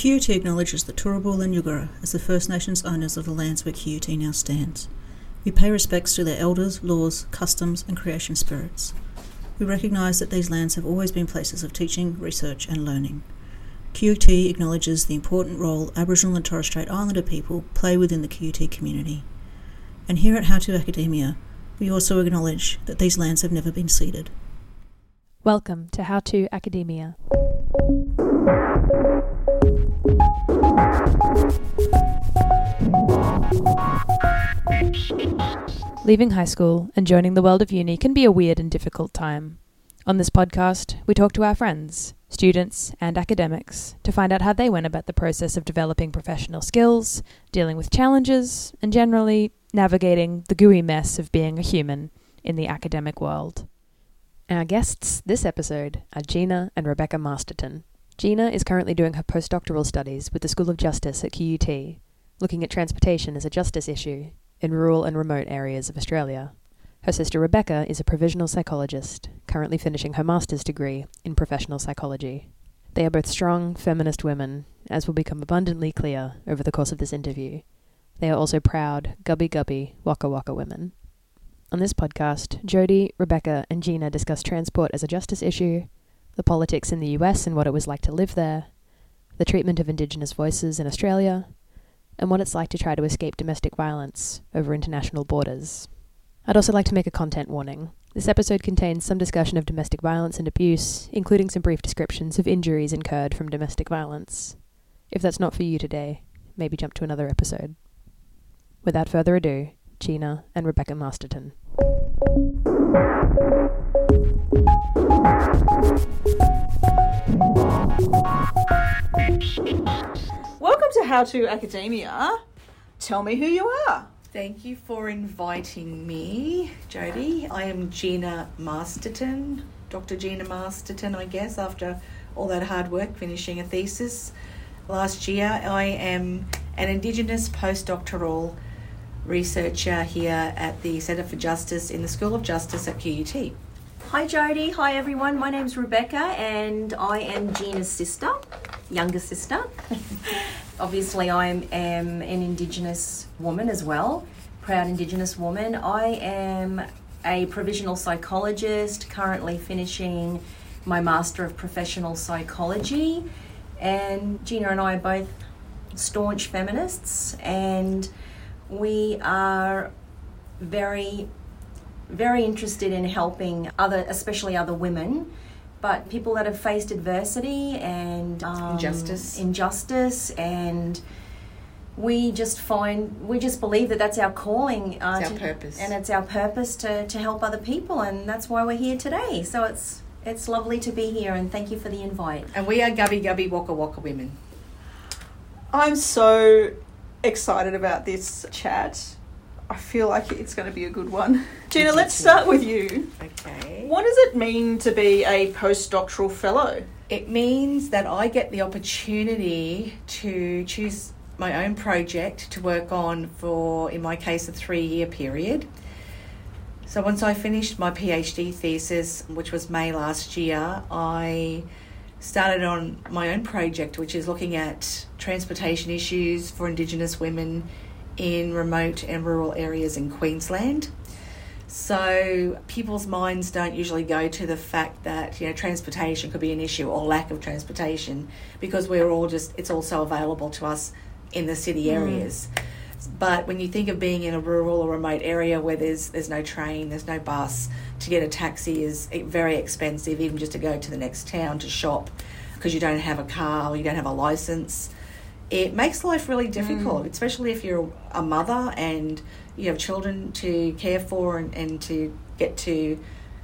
QUT acknowledges the Turrbal and Yugara as the First Nations owners of the lands where QUT now stands. We pay respects to their elders, laws, customs, and creation spirits. We recognise that these lands have always been places of teaching, research, and learning. QUT acknowledges the important role Aboriginal and Torres Strait Islander people play within the QUT community. And here at How to Academia, we also acknowledge that these lands have never been ceded. Welcome to How to Academia. Leaving high school and joining the world of uni can be a weird and difficult time. On this podcast, we talk to our friends, students, and academics to find out how they went about the process of developing professional skills, dealing with challenges, and generally navigating the gooey mess of being a human in the academic world. Our guests this episode are Gina and Rebecca Masterton. Gina is currently doing her postdoctoral studies with the School of Justice at QUT, looking at transportation as a justice issue in rural and remote areas of Australia. Her sister Rebecca is a provisional psychologist, currently finishing her master's degree in professional psychology. They are both strong, feminist women, as will become abundantly clear over the course of this interview. They are also proud, Gubbi Gubbi, Wakka Wakka women. On this podcast, Jodi, Rebecca, and Gina discuss transport as a justice issue, the politics in the US and what it was like to live there, the treatment of Indigenous voices in Australia, and what it's like to try to escape domestic violence over international borders. I'd also like to make a content warning. This episode contains some discussion of domestic violence and abuse, including some brief descriptions of injuries incurred from domestic violence. If that's not for you today, maybe jump to another episode. Without further ado, Gina and Rebecca Masterton. Welcome to How to Academia. Tell me who you are. Thank you for inviting me, Jodi. I am Gina Masterton, Dr. Gina Masterton, I guess, after all that hard work finishing a thesis last year. I am an Indigenous postdoctoral researcher here at the Centre for Justice in the School of Justice at QUT. Hi Jodi, hi everyone. My name's Rebecca and I am Gina's sister, younger sister. Obviously, I am an Indigenous woman as well, proud Indigenous woman. I am a provisional psychologist, currently finishing my Master of Professional Psychology. And Gina and I are both staunch feminists, and we are very very interested in helping other, especially other women, but people that have faced adversity and um, Injustice. injustice, and we just find we just believe that that's our calling, uh, It's our to- purpose. and it's our purpose to, to help other people, and that's why we're here today. So it's it's lovely to be here, and thank you for the invite. And we are Gubbi Gubbi Wakka Wakka women. I'm so excited about this chat. I feel like it's going to be a good one. Gina, let's start with you. Okay. What does it mean to be a postdoctoral fellow? It means that I get the opportunity to choose my own project to work on for, in my case, a three year period. So once I finished my PhD thesis, which was May last year, I started on my own project, which is looking at transportation issues for Indigenous women in remote and rural areas in Queensland. So people's minds don't usually go to the fact that you know transportation could be an issue or lack of transportation because we're all just it's also available to us in the city mm. areas. But when you think of being in a rural or remote area where there's there's no train, there's no bus, to get a taxi is very expensive, even just to go to the next town to shop because you don't have a car or you don't have a license. It makes life really mm. difficult, especially if you're a mother and you have children to care for and, and to get to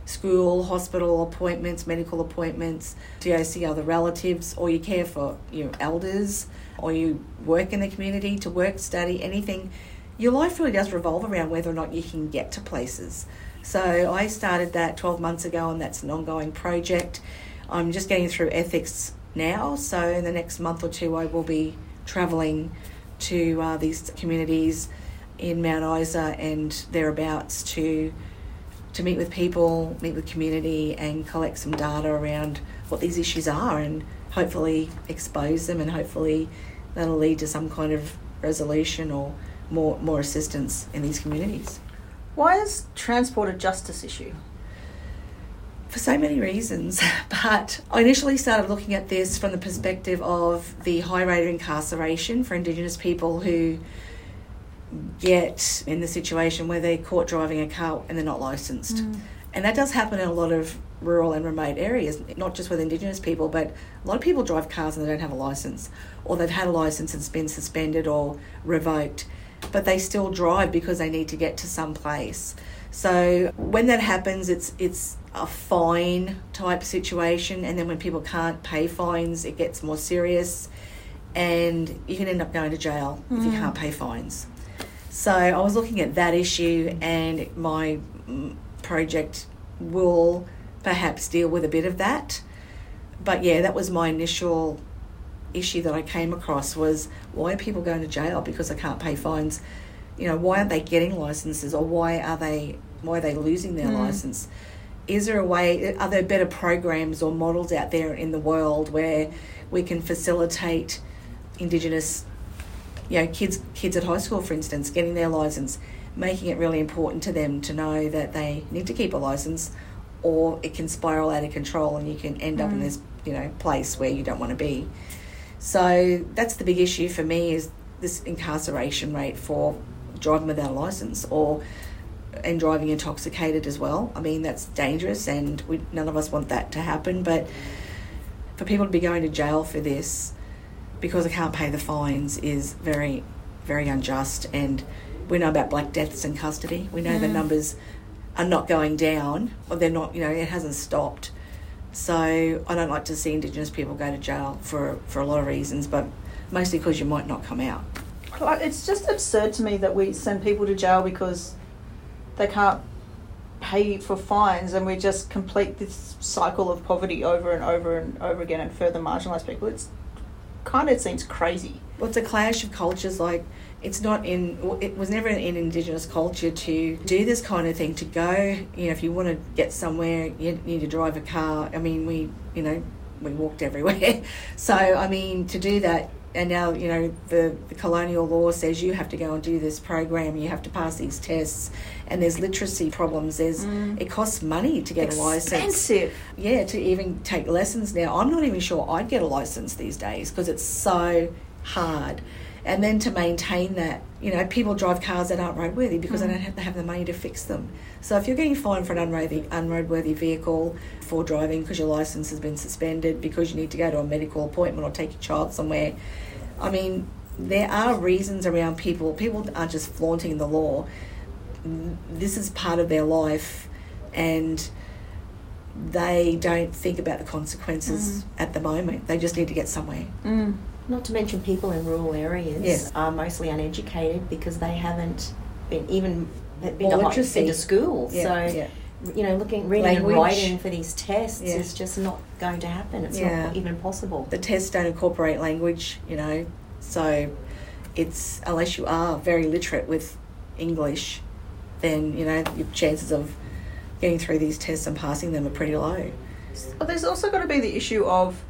school, hospital appointments, medical appointments, to go see other relatives, or you care for your elders, or you work in the community to work, study, anything. Your life really does revolve around whether or not you can get to places. So I started that 12 months ago, and that's an ongoing project. I'm just getting through ethics now, so in the next month or two, I will be travelling to uh, these communities in Mount Isa and thereabouts to to meet with people, meet with community, and collect some data around what these issues are, and hopefully expose them and hopefully that'll lead to some kind of resolution or more more assistance in these communities. Why is transport a justice issue? For so many reasons. But I initially started looking at this from the perspective of the high rate of incarceration for Indigenous people who get in the situation where they're caught driving a car and they're not licensed. Mm. And that does happen in a lot of rural and remote areas, not just with Indigenous people, but a lot of people drive cars and they don't have a license, or they've had a license and it's been suspended or revoked, but they still drive because they need to get to some place. So when that happens, it's it's a fine type situation, and then when people can't pay fines, it gets more serious, and you can end up going to jail if you can't pay fines. So I was looking at that issue, and my mm, project will perhaps deal with a bit of that. But yeah, that was my initial issue that I came across was why are people going to jail because they can't pay fines? You know, why aren't they getting licenses or why are they why are they losing their Mm. license? Is there a way are there better programs or models out there in the world where we can facilitate indigenous you know, kids kids at high school for instance, getting their license, making it really important to them to know that they need to keep a license or it can spiral out of control and you can end up in Mm. this, you know, place where you don't want to be. So that's the big issue for me is this incarceration rate for driving without a license or and driving intoxicated as well. I mean that's dangerous and we none of us want that to happen, but for people to be going to jail for this because they can't pay the fines is very, very unjust. And we know about black deaths in custody. We know the numbers are not going down, or they're not. You know, it hasn't stopped. So I don't like to see Indigenous people go to jail for for a lot of reasons, but mostly because you might not come out. Like, it's just absurd to me that we send people to jail because they can't pay for fines and we just complete this cycle of poverty over and over and over again and further marginalise people. It's kind of seems crazy. Well, it's a clash of cultures. Like it's not in. It was never in Indigenous culture to do this kind of thing. To go, you know, if you want to get somewhere, you need to drive a car. I mean, we, you know, we walked everywhere. So I mean, to do that, and now you know the, the colonial law says you have to go and do this program. You have to pass these tests, and there's literacy problems. There's Mm. it costs money to get a license Expensive. yeah, to even take lessons now. I'm not even sure I'd get a license these days because it's so hard. And then to maintain that, you know, people drive cars that aren't roadworthy because they don't have to have the money to fix them. So if you're getting fined for an unroadworthy, unroadworthy vehicle for driving because your license has been suspended, because you need to go to a medical appointment or take your child somewhere, I mean, there are reasons around people. People aren't just flaunting the law. This is part of their life, and they don't think about the consequences at the moment. They just need to get somewhere. Mm. Not to mention people in rural areas Yes. are mostly uneducated because they haven't been even been to, been to school. Yeah, so yeah. You know, looking reading Language. and writing for these tests Yeah. is just not going to happen. It's Yeah. not even possible. The tests don't incorporate language, you know, so it's unless you are very literate with English, then you know your chances of getting through these tests and passing them are pretty low. But there's also got to be the issue of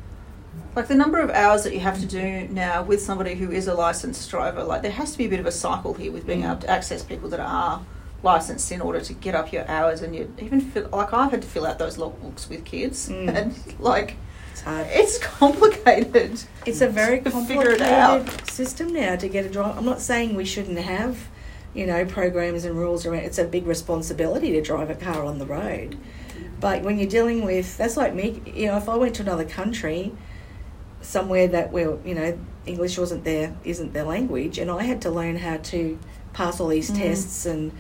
like the number of hours that you have to do now with somebody who is a licensed driver. Like there has to be a bit of a cycle here with being Mm. able to access people that are licensed in order to get up your hours and you even fill, like I've had to fill out those logbooks with kids Mm. and like It's hard. it's complicated. It's a very it complicated system now to get a drive. I'm not saying we shouldn't have, you know, programs and rules around. It's a big responsibility to drive a car on the road, but when you're dealing with that's like me. You know, if I went to another country, somewhere that where you know English wasn't their isn't their language, and I had to learn how to pass all these Mm. tests and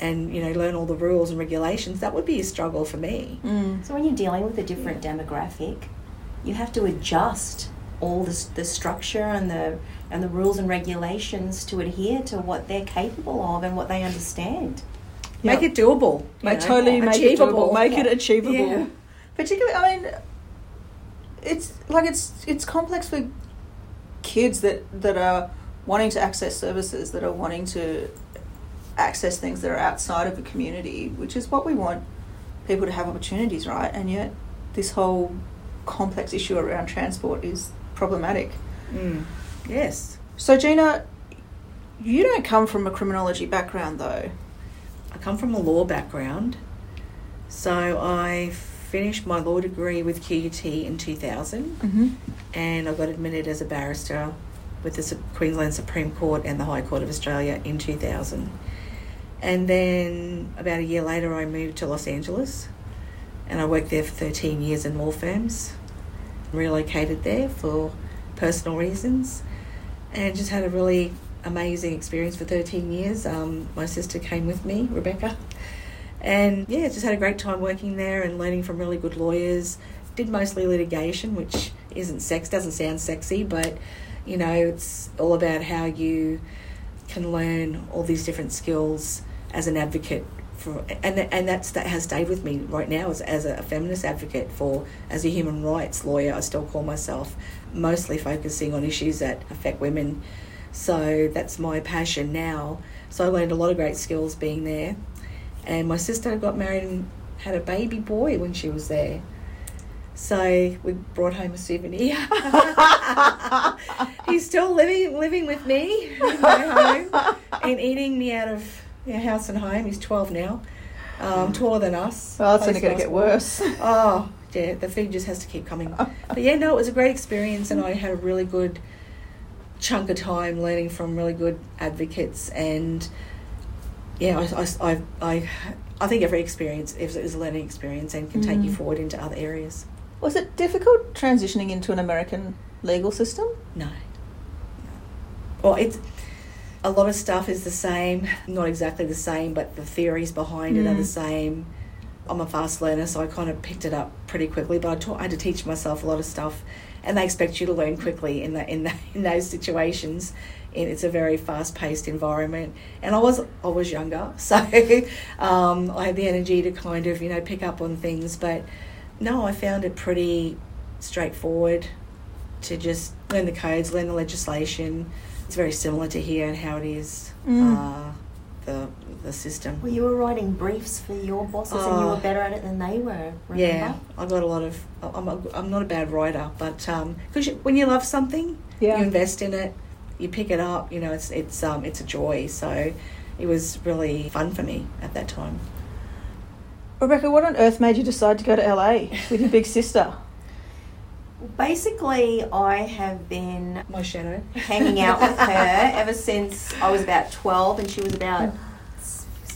and you know learn all the rules and regulations. That would be a struggle for me. Mm. So when you're dealing with a different demographic, you have to adjust all the, the structure and the and the rules and regulations to adhere to what they're capable of and what they understand. Make it doable. you Make know, totally make it doable. Make it achievable. Yeah. Particularly, I mean, it's like it's it's complex for kids that that are wanting to access services that are wanting to access things that are outside of a community, which is what we want people to have opportunities, right? And yet, this whole complex issue around transport is problematic. Mm. Yes. So, Gina, you don't come from a criminology background though. I come from a law background. So I finished my law degree with QUT in 2000 Mm-hmm. and I got admitted as a barrister with the Queensland Supreme Court and the High Court of Australia in 2000. And then about a year later, I moved to Los Angeles and I worked there for 13 years in law firms. Relocated there for personal reasons and just had a really amazing experience for 13 years. Um, my sister came with me, Rebecca. And yeah, just had a great time working there and learning from really good lawyers. Did mostly litigation, which isn't sex, doesn't sound sexy, but you know, it's all about how you can learn all these different skills as an advocate for, and and that's that has stayed with me right now as, as a feminist advocate for as a human rights lawyer. I still call myself mostly focusing on issues that affect women. So that's my passion now. So I learned a lot of great skills being there. And my sister got married and had a baby boy when she was there. So we brought home a souvenir. He's still living living with me in my home and eating me out of house and home. He's 12 now, um, taller than us. Well, it's only going to get worse. Oh, yeah, the food just has to keep coming. But yeah, no, it was a great experience, and I had a really good chunk of time learning from really good advocates. And yeah, I, I, I, I, I think every experience is, is a learning experience and can take you Mm. forward into other areas. Was it difficult transitioning into an American legal system? No. Well, it's a lot of stuff is the same, not exactly the same, but the theories behind it are the Mm. same. I'm a fast learner, so I kind of picked it up pretty quickly. But I, taught, I had to teach myself a lot of stuff, and they expect you to learn quickly in that in the, in those situations. And it's a very fast-paced environment, and I was I was younger, so um, I had the energy to kind of you know pick up on things. But no, I found it pretty straightforward to just learn the codes, learn the legislation. It's very similar to here and how it is Mm. uh, the the system. Well, you were writing briefs for your bosses and you Oh. were better at it than they were, remember? Yeah, I got a lot of. I'm, a, I'm not a bad writer, but because you, when you love something, Yeah. you invest in it, you pick it up. You know, it's it's um it's a joy. So it was really fun for me at that time. Rebecca, what on earth made you decide to go to LA with your big sister? Basically, I have been My shadow. hanging out with her ever since I was about 12 and she was about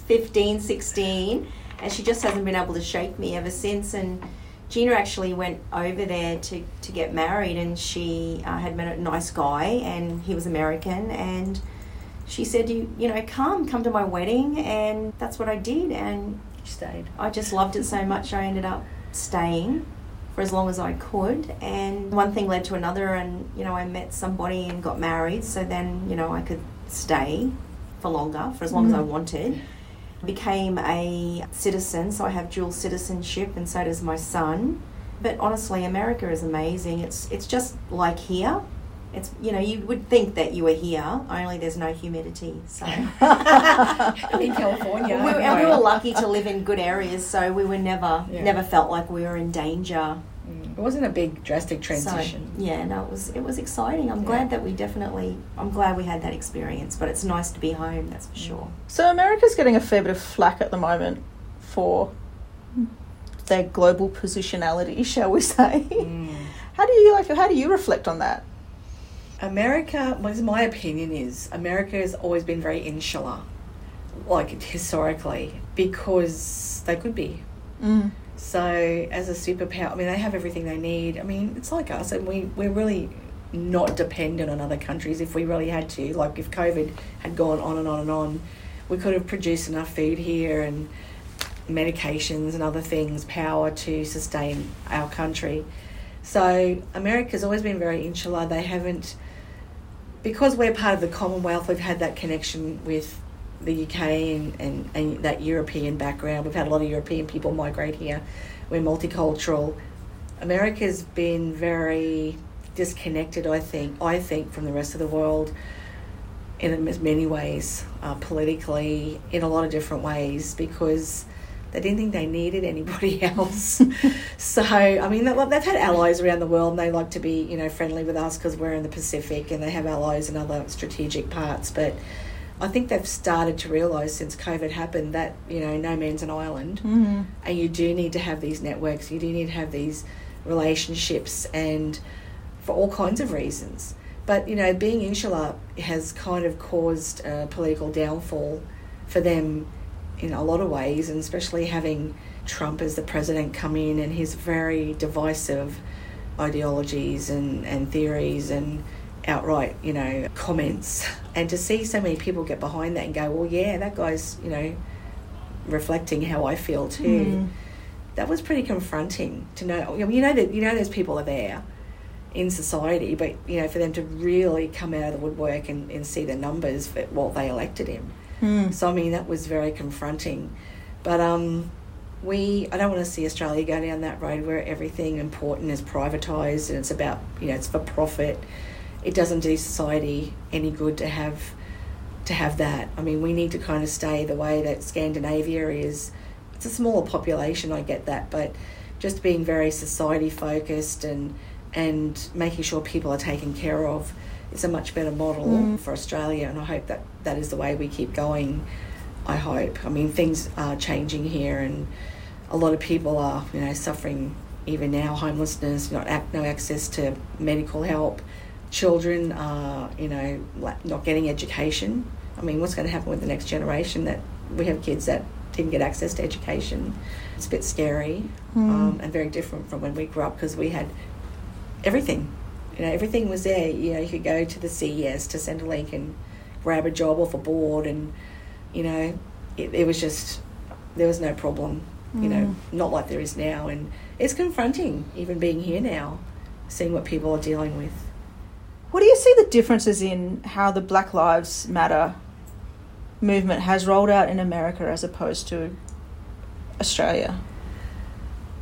15, 16. And she just hasn't been able to shake me ever since. And Gina actually went over there to, to get married and she uh, had met a nice guy and he was American. And she said, you, you know, come, come to my wedding. And that's what I did. And You stayed. I just loved it so much, I ended up staying for as long as I could. And one thing led to another, and you know, I met somebody and got married. So then, you know, I could stay for longer, for as long as I Mhm. wanted. Became a citizen, so I have dual citizenship, and so does my son. But honestly, America is amazing. It's it's just like here. It's you know you would think that you were here, only there's no humidity. So in California. we, and we were lucky to live in good areas, so we were never Yeah. never felt like we were in danger. Mm, It wasn't a big drastic transition. So, yeah, no, it was it was exciting. I'm Yeah. glad that we definitely. I'm glad we had that experience, but it's nice to be home. That's Mm. for sure. So America's getting a fair bit of flack at the moment for their global positionality, shall we say? Mm. How do you like? How do you reflect on that? America, is my opinion is America has always been very insular, like historically, because they could be. Mm. So as a superpower, I mean, they have everything they need. I mean, it's like us, and we we're really not dependent on other countries if we really had to. Like if COVID had gone on and on and on, we could have produced enough food here and medications and other things, power to sustain our country. So America's always been very insular. They haven't, because we're part of the Commonwealth. We've had that connection with the UK and, and, and that European background. We've had a lot of European people migrate here. We're multicultural. America's been very disconnected, I think, I think, from the rest of the world in many ways, uh, politically, in a lot of different ways, because They didn't think they needed anybody else. so, I mean, they've had allies around the world and they like to be, you know, friendly with us because we're in the Pacific and they have allies in other strategic parts. But I think they've started to realise since COVID happened that, you know, no man's an island Mm-hmm. and you do need to have these networks, you do need to have these relationships and for all kinds of reasons. But, you know, being insular has kind of caused a political downfall for them in a lot of ways, and especially having Trump as the president come in and his very divisive ideologies and, and theories and outright, you know, comments. And to see so many people get behind that and go, well, yeah, that guy's, you know, reflecting how I feel too. Mm. That was pretty confronting to know. You know that you know those people are there in society, but you know for them to really come out of the woodwork and, and see the numbers for well they elected him. Mm. So I mean that was very confronting. But um, we I don't want to see Australia go down that road where everything important is privatised and it's about you know it's for profit. It doesn't do society any good to have to have that. I mean we need to kind of stay the way that Scandinavia is. It's a smaller population, I get that, but just being very society focused and and making sure people are taken care of is a much better model Mm. for Australia, and I hope that that is the way we keep going. I hope. I mean, things are changing here, and a lot of people are, you know, suffering even now homelessness, not ac- no access to medical help. Children are, you know, not getting education. I mean, what's going to happen with the next generation? That we have kids that didn't get access to education. It's a bit scary um, and very different from when we grew up because we had everything. You know, everything was there. You know, you could go to the CES to Centrelink and grab a job off a board, and you know, it, it was just there was no problem. You know, mm. not like there is now, and it's confronting even being here now, seeing what people are dealing with. What do you see the differences in how the Black Lives Matter movement has rolled out in America as opposed to Australia?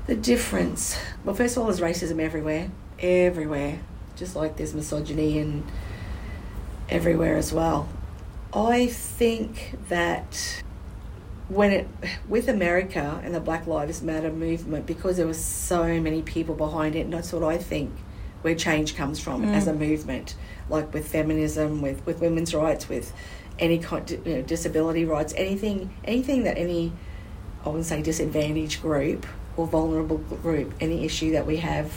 The difference, well, first of all, there's racism everywhere, everywhere, just like there's misogyny and everywhere as well. I think that when it, with America and the Black Lives Matter movement, because there were so many people behind it, and that's what I think where change comes from mm. as a movement, like with feminism, with, with women's rights, with any kind, you know, disability rights, anything, anything that any, I wouldn't say disadvantaged group or vulnerable group, any issue that we have,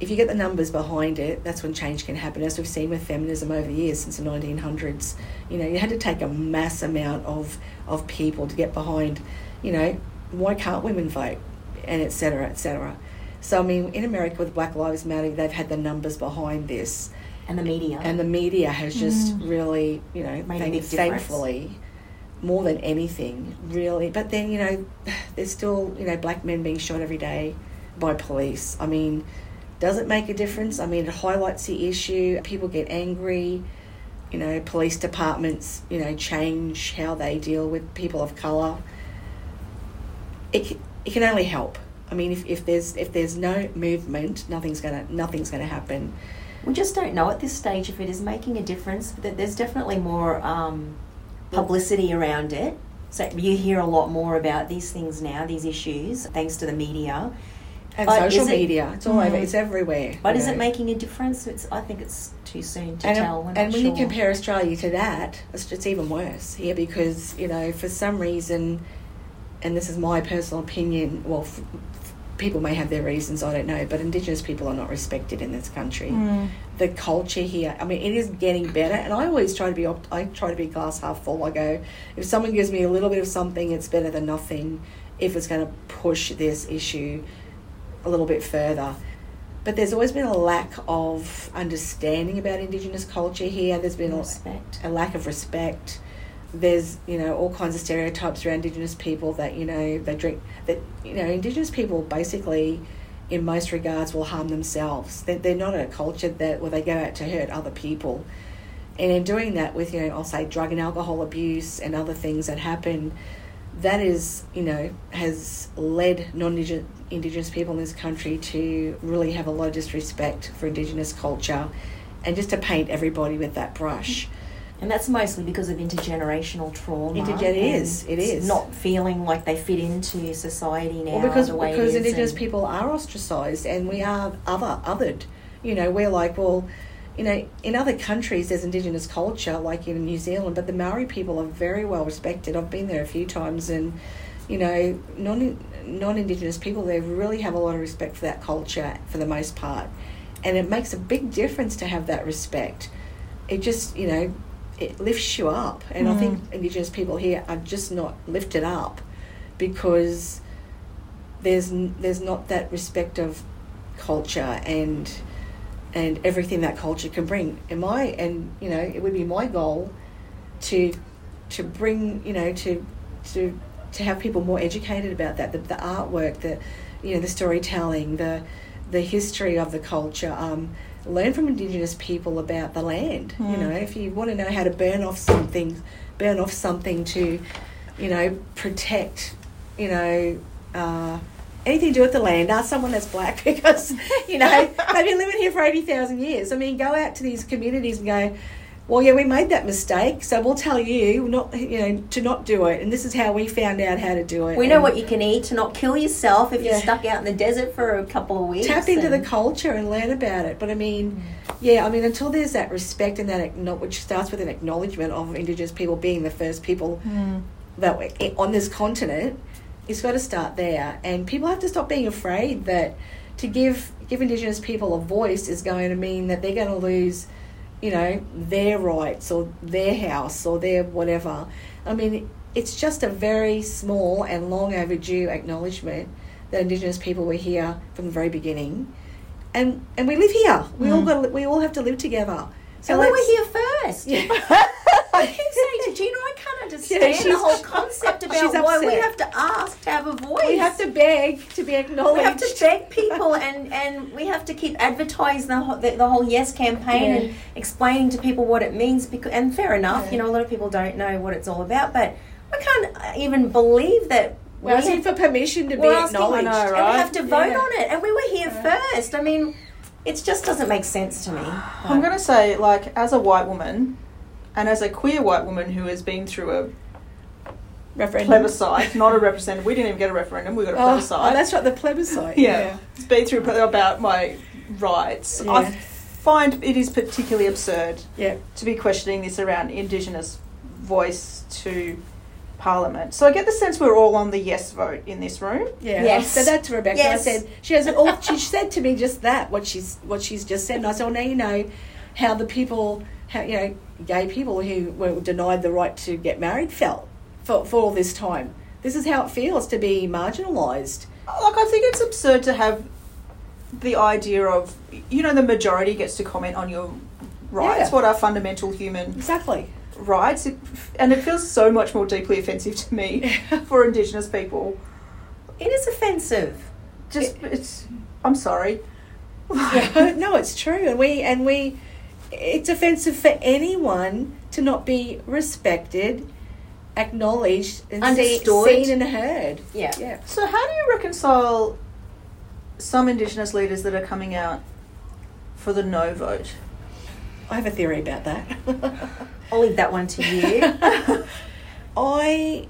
if you get the numbers behind it, that's when change can happen. As we've seen with feminism over the years since the 1900s, you know, you had to take a mass amount of, of people to get behind, you know, why can't women vote, and et cetera, et cetera. So, I mean, in America with Black Lives Matter, they've had the numbers behind this, And the media. and the media has just mm. really, you know, Made a thank- thankfully, more than anything, really. But then, you know, there's still, you know, black men being shot every day by police. I mean, does it make a difference? I mean, it highlights the issue. People get angry. You know, police departments, you know, change how they deal with people of colour. It, it can only help. I mean, if, if there's if there's no movement, nothing's gonna nothing's gonna happen. We just don't know at this stage if it is making a difference. That there's definitely more um, publicity around it. So you hear a lot more about these things now, these issues, thanks to the media. And But social is it- media, it's all over, Mm. it's everywhere. But is it making a difference? It's, I think it's too soon to and, tell. And when sure. you compare Australia to that, it's, it's even worse here because you know for some reason, and this is my personal opinion. Well, f- f- people may have their reasons. I don't know, but Indigenous people are not respected in this country. The culture here, I mean, it is getting better. And I always try to be, opt- I try to be glass half full. I go, if someone gives me a little bit of something, it's better than nothing. If it's going to push this issue a little bit further. But there's always been a lack of understanding about Indigenous culture here. There's been a, respect. a lack of respect. There's you know all kinds of stereotypes around Indigenous people that you know they drink that you know Indigenous people basically in most regards will harm themselves. They're, they're not a culture that where they go out to hurt other people. And in doing that with you know I'll say drug and alcohol abuse and other things that happen, that is you know has led non-indigenous people in this country to really have a lot of disrespect for indigenous culture and just to paint everybody with that brush And that's mostly because of intergenerational trauma. Intergen- it is. It is Not feeling like they fit into society now. Well, because because Indigenous people are ostracised and we are other othered. You know, we're like, well, you know, in other countries there's Indigenous culture, like in New Zealand, but the Maori people are very well respected. I've been there a few times, and you know, non non Indigenous people they really have a lot of respect for that culture for the most part, and it makes a big difference to have that respect. It just you know, it lifts you up, and I think mm. Indigenous people here are just not lifted up because there's there's not that respect of culture and and everything that culture can bring. And my and you know it would be my goal to to bring you know to to to have people more educated about that. The, the artwork the you know the storytelling the the history of the culture um, learn from indigenous people about the land. You know if you want to know how to burn off something burn off something to you know protect you know uh, anything to do with the land ask someone that's black because you know they've been living here for 80,000 years I mean go out to these communities and go well yeah we made that mistake so we'll tell you not you know to not do it and this is how we found out how to do it We know And what you can eat to not kill yourself if Yeah. you're stuck out in the desert for a couple of weeks. tap into the culture and learn about it but I mean yeah I mean until there's that respect and that which starts with an acknowledgement of indigenous people being the first people hmm. that were eh, on this continent it's got to start there. And people have to stop being afraid that to give give indigenous people a voice is going to mean that they're going to lose you know their rights or their house or their whatever. I mean it's just a very small and long overdue acknowledgement that indigenous people were here from the very beginning. And and we live here. We all hmm. got we all have to live together. So and we were here first. Yeah. I keep saying to Gina, I can't understand Yeah, the she's- whole concept she's about why we have to ask to have a voice. we have to beg to be acknowledged We have to beg people, and, and we have to keep advertising the whole, the, the whole Yes campaign Yeah. and explaining to people what it means. Because, and fair enough, Yeah. you know, a lot of people don't know what it's all about. But I can't uh, even believe that We're asking for permission to be we're asking, acknowledged. I know, and we have to vote Yeah. on it. And we were here first. I mean, it just doesn't make sense to me. I'm going to say, like, as a white woman, and as a queer white woman who has been through a Referendum. plebiscite, not a representative, we didn't even get a referendum, we got a Oh, oh plebiscite. oh, that's right, the plebiscite. yeah, it's been through about my rights. I find it is particularly absurd Yeah. to be questioning this around Indigenous voice to Parliament. So I get the sense we're all on the yes vote in this room. Yeah. Yes. I said that to Rebecca. Yes. I said she has all she said to me just that, what she's what she's just said. And I said, Well now you know how the people how you know, gay people who were denied the right to get married felt for, for all this time. This is how it feels to be marginalised. Like I think it's absurd to have the idea of you know the majority gets to comment on your rights, Yeah. what are fundamental human Exactly. rights, it, and it feels so much more deeply offensive to me for Indigenous people. It is offensive. Just it's. I'm sorry. Yeah, no, it's true, and we and we, it's offensive for anyone to not be respected, acknowledged, and see, Understood. seen and heard. Yeah. Yeah. So how do you reconcile some Indigenous leaders that are coming out for the no vote? I have a theory about that. I'll leave that one to you. I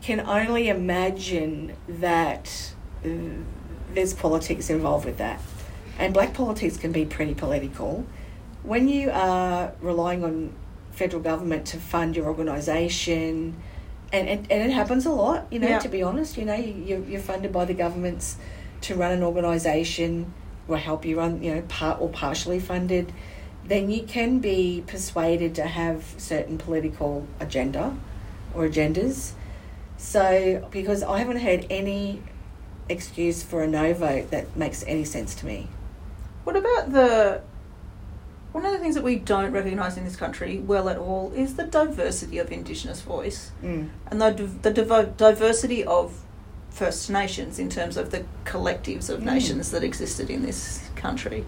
can only imagine that there's politics involved with that. And black politics can be pretty political. When you are relying on federal government to fund your organisation, and, and, and it happens a lot, you know, Yeah. to be honest, you know, you, you're, you're funded by the governments to run an organisation or help you run, you know, part or partially funded, then you can be persuaded to have certain political agenda or agendas. So, because I haven't heard any excuse for a no vote that makes any sense to me. What about the one of the things that we don't recognise in this country well at all is the diversity of Indigenous voice Mm. and the the diversity of First Nations in terms of the collectives of Mm. nations that existed in this country.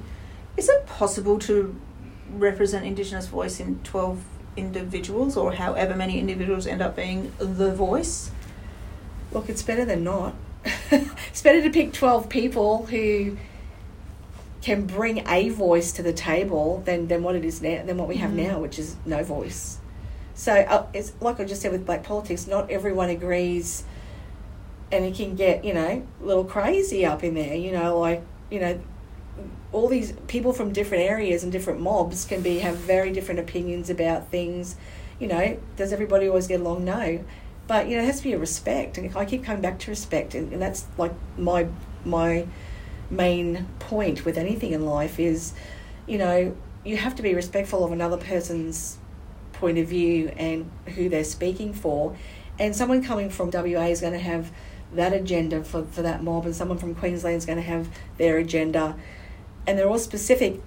Is it possible to represent Indigenous voice in twelve individuals or however many individuals end up being the voice? Look, it's better than not. it's better to pick 12 people who can bring a voice to the table than, than what it is now, than what we have Mhm. now, which is no voice. So uh, it's like I just said with black politics. Not everyone agrees, and it can get you know a little crazy up in there. You know, like you know, all these people from different areas and different mobs can be have very different opinions about things. You know, does everybody always get along? No, but you know, it has to be a respect, and I keep coming back to respect, and, and that's like my my main point with anything in life is, you know, you have to be respectful of another person's point of view and who they're speaking for. And someone coming from WA is going to have that agenda for, for that mob, and someone from Queensland is going to have their agenda. And they're all specific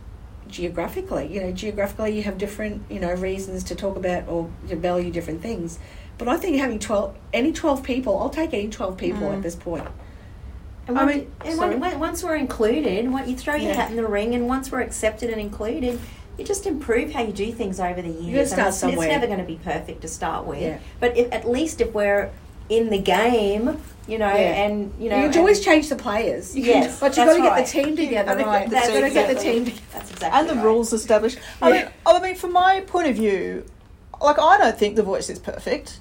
geographically. You know, geographically, you have different, you know, reasons to talk about or to value different things. But I think having 12, any 12 people, I'll take any 12 people Mm. at this point. And, I mean, and when, when, once we're included, when you throw your Yeah. hat in the ring, and once we're accepted and included, you just improve how you do things over the years. You start and it's, somewhere. it's never going to be perfect to start with, Yeah. but if, at least if we're in the game, you know, Yeah. and you know, you can always change the players. You can- but you've got to right. get the team together, gotta right? get the You've team got to get the team together. That's exactly and the right. rules established. I mean, I mean, from my point of view, like I don't think the voice is perfect,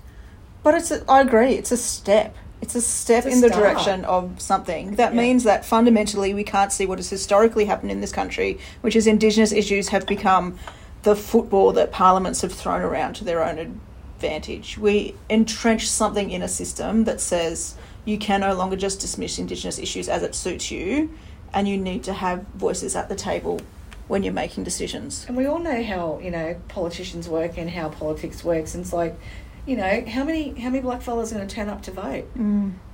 but it's. A, I agree. It's a step. It's a step It's a in the start. direction of something. That Yeah. means that fundamentally we can't see what has historically happened in this country, which is Indigenous issues have become the football that parliaments have thrown around to their own advantage. We entrench something in a system that says you can no longer just dismiss Indigenous issues as it suits you, and you need to have voices at the table when you're making decisions. And we all know how you know politicians work and how politics works. And it's like, you know, how many how many black fellas are going to turn up to vote?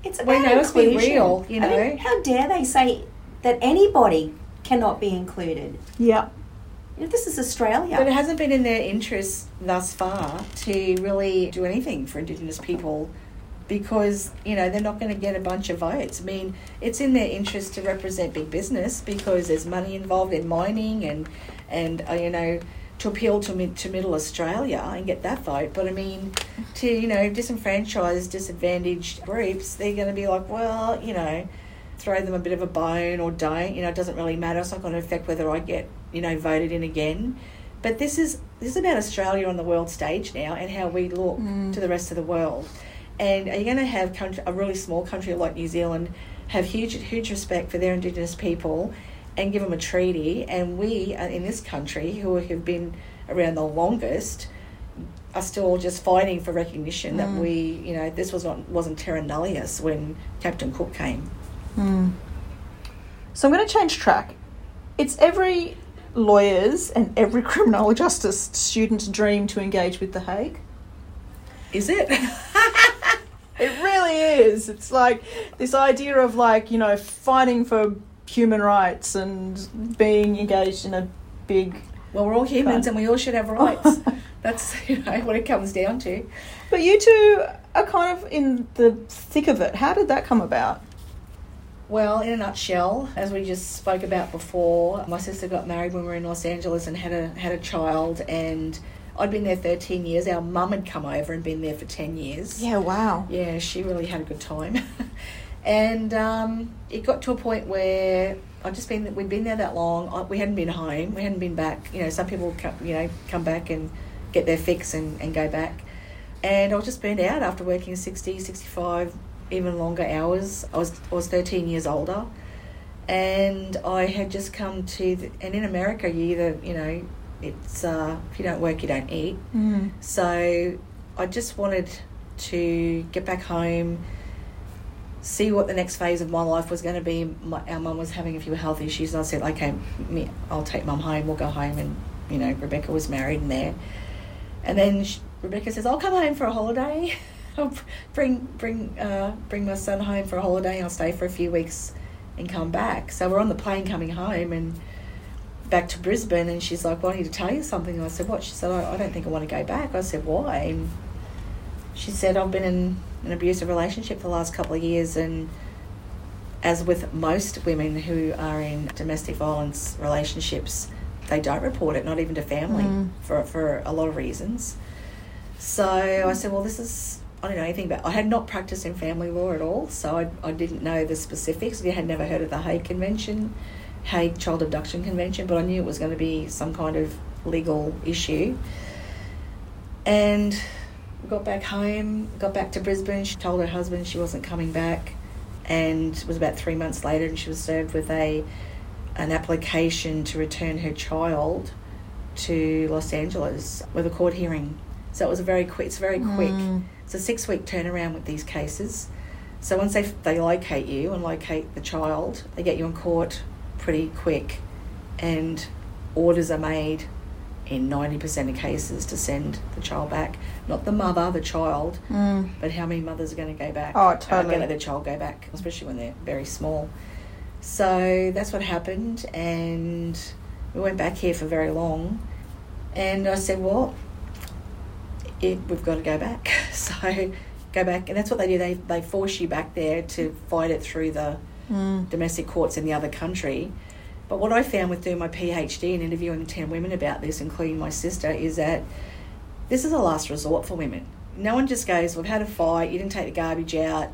It's We about know it's be inclusion. real, you I mean, know. how dare they say that anybody cannot be included? Yeah. You know, this is Australia. But it hasn't been in their interest thus far to really do anything for Indigenous people because, you know, they're not going to get a bunch of votes. I mean, it's in their interest to represent big business because there's money involved in mining and, and uh, you know, to appeal to, mid, to middle Australia and get that vote. But I mean, to, you know, disenfranchised, disadvantaged groups, they're going to be like, well, you know, throw them a bit of a bone or don't. You know, it doesn't really matter. It's not going to affect whether I get, you know, voted in again. But this is this is about Australia on the world stage now and how we look Mm. to the rest of the world. And are you going to have country, a really small country like New Zealand have huge huge respect for their Indigenous people and give them a treaty? And we uh, in this country, who have been around the longest, are still just fighting for recognition that Mm. we, you know, this was not wasn't terra nullius when Captain Cook came. So I'm going to change track. It's every lawyer's and every criminal justice student's dream to engage with The Hague. Is it? It really is. It's like this idea of like, you know, fighting for human rights and being engaged in a big. well, we're all humans and we all should have rights. That's you know what it comes down to. But you two are kind of in the thick of it. How did that come about? Well, in a nutshell, as we just spoke about before, my sister got married when we were in Los Angeles and had a had a child, and I'd been there thirteen years. Our mum had come over and been there for ten years. Yeah, wow. Yeah, she really had a good time. and um, it got to a point where I'd just been we'd been there that long. I, we hadn't been home. We hadn't been back. You know, some people come, you know come back and get their fix and, and go back. And I was just burned out after working 60, 65, even longer hours. I was I was thirteen years older, and I had just come to. The, and in America, you either you know it's uh, if you don't work, you don't eat. Mm. So I just wanted to get back home, see what the next phase of my life was going to be. My, our mum was having a few health issues, and I said, okay, me, I'll take mum home. We'll go home, and you know, Rebecca was married in there, and then she, Rebecca says, I'll come home for a holiday. I'll bring bring uh, bring my son home for a holiday. I'll stay for a few weeks and come back. So we're on the plane coming home and back to Brisbane, and she's like, "Well, I need to tell you something." And I said, "What?" She said, I, "I don't think I want to go back." I said, "Why?" And she said, "I've been in an abusive relationship for the last couple of years, and as with most women who are in domestic violence relationships, they don't report it, not even to family, Mm. for for a lot of reasons." So I said, "Well, this is." I don't know anything about. I had not practiced in family law at all, so I, I didn't know the specifics. I had never heard of the Hague Convention, Hague Child Abduction Convention, but I knew it was going to be some kind of legal issue. And got back home, got back to Brisbane. She told her husband she wasn't coming back, and it was about three months later, and she was served with a an application to return her child to Los Angeles with a court hearing. So it was a very quick. It's very quick. Mm. It's a six week turnaround with these cases. So once they they locate you and locate the child, they get you in court pretty quick, and orders are made in ninety percent of cases to send the child back. Not the mother, the child, Mm. but how many mothers are going to go back? Oh, Are totally. going to let their child go back, especially when they're very small. So that's what happened, and we went back here for very long. And I said, well, it, we've got to go back. So go back, and that's what they do. They they force you back there to fight it through the Mm. domestic courts in the other country. But what I found with doing my PhD and interviewing 10 women about this, including my sister, is that this is a last resort for women. No one just goes, We've had a fight, you didn't take the garbage out,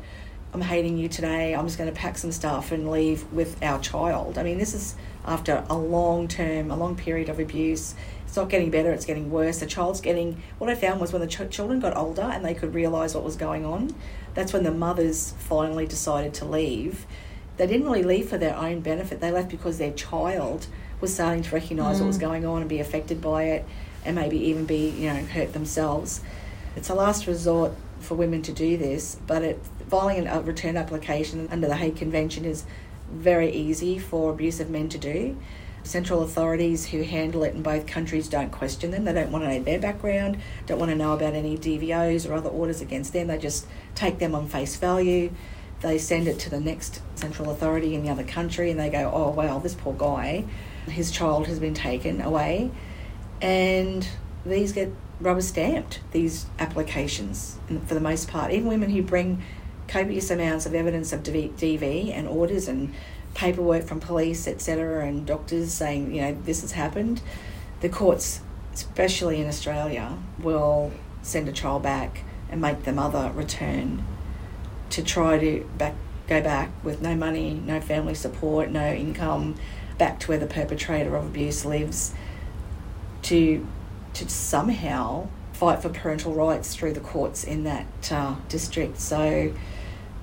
I'm hating you today, I'm just going to pack some stuff and leave with our child. I mean, this is after a long term, a long period of abuse. It's not getting better, it's getting worse. The child's getting. What I found was when the ch- children got older and they could realise what was going on, that's when the mothers finally decided to leave. They didn't really leave for their own benefit, they left because their child was starting to recognise what was mm. going on and be affected by it and maybe even be, you know, hurt themselves. It's a last resort for women to do this, but it, filing a return application under the Hague Convention is very easy for abusive men to do. Central authorities who handle it in both countries don't question them. They don't want to know their background, don't want to know about any DVOs or other orders against them. They just take them on face value. They send it to the next central authority in the other country and they go, oh, wow, this poor guy, his child has been taken away. And these get rubber stamped, these applications, for the most part. Even women who bring copious amounts of evidence of DV and orders and paperwork from police, etc., and doctors saying, you know, this has happened, the courts, especially in Australia, will send a child back and make the mother return to try to back go back with no money, no family support, no income, back to where the perpetrator of abuse lives, to to somehow fight for parental rights through the courts in that uh, district. So,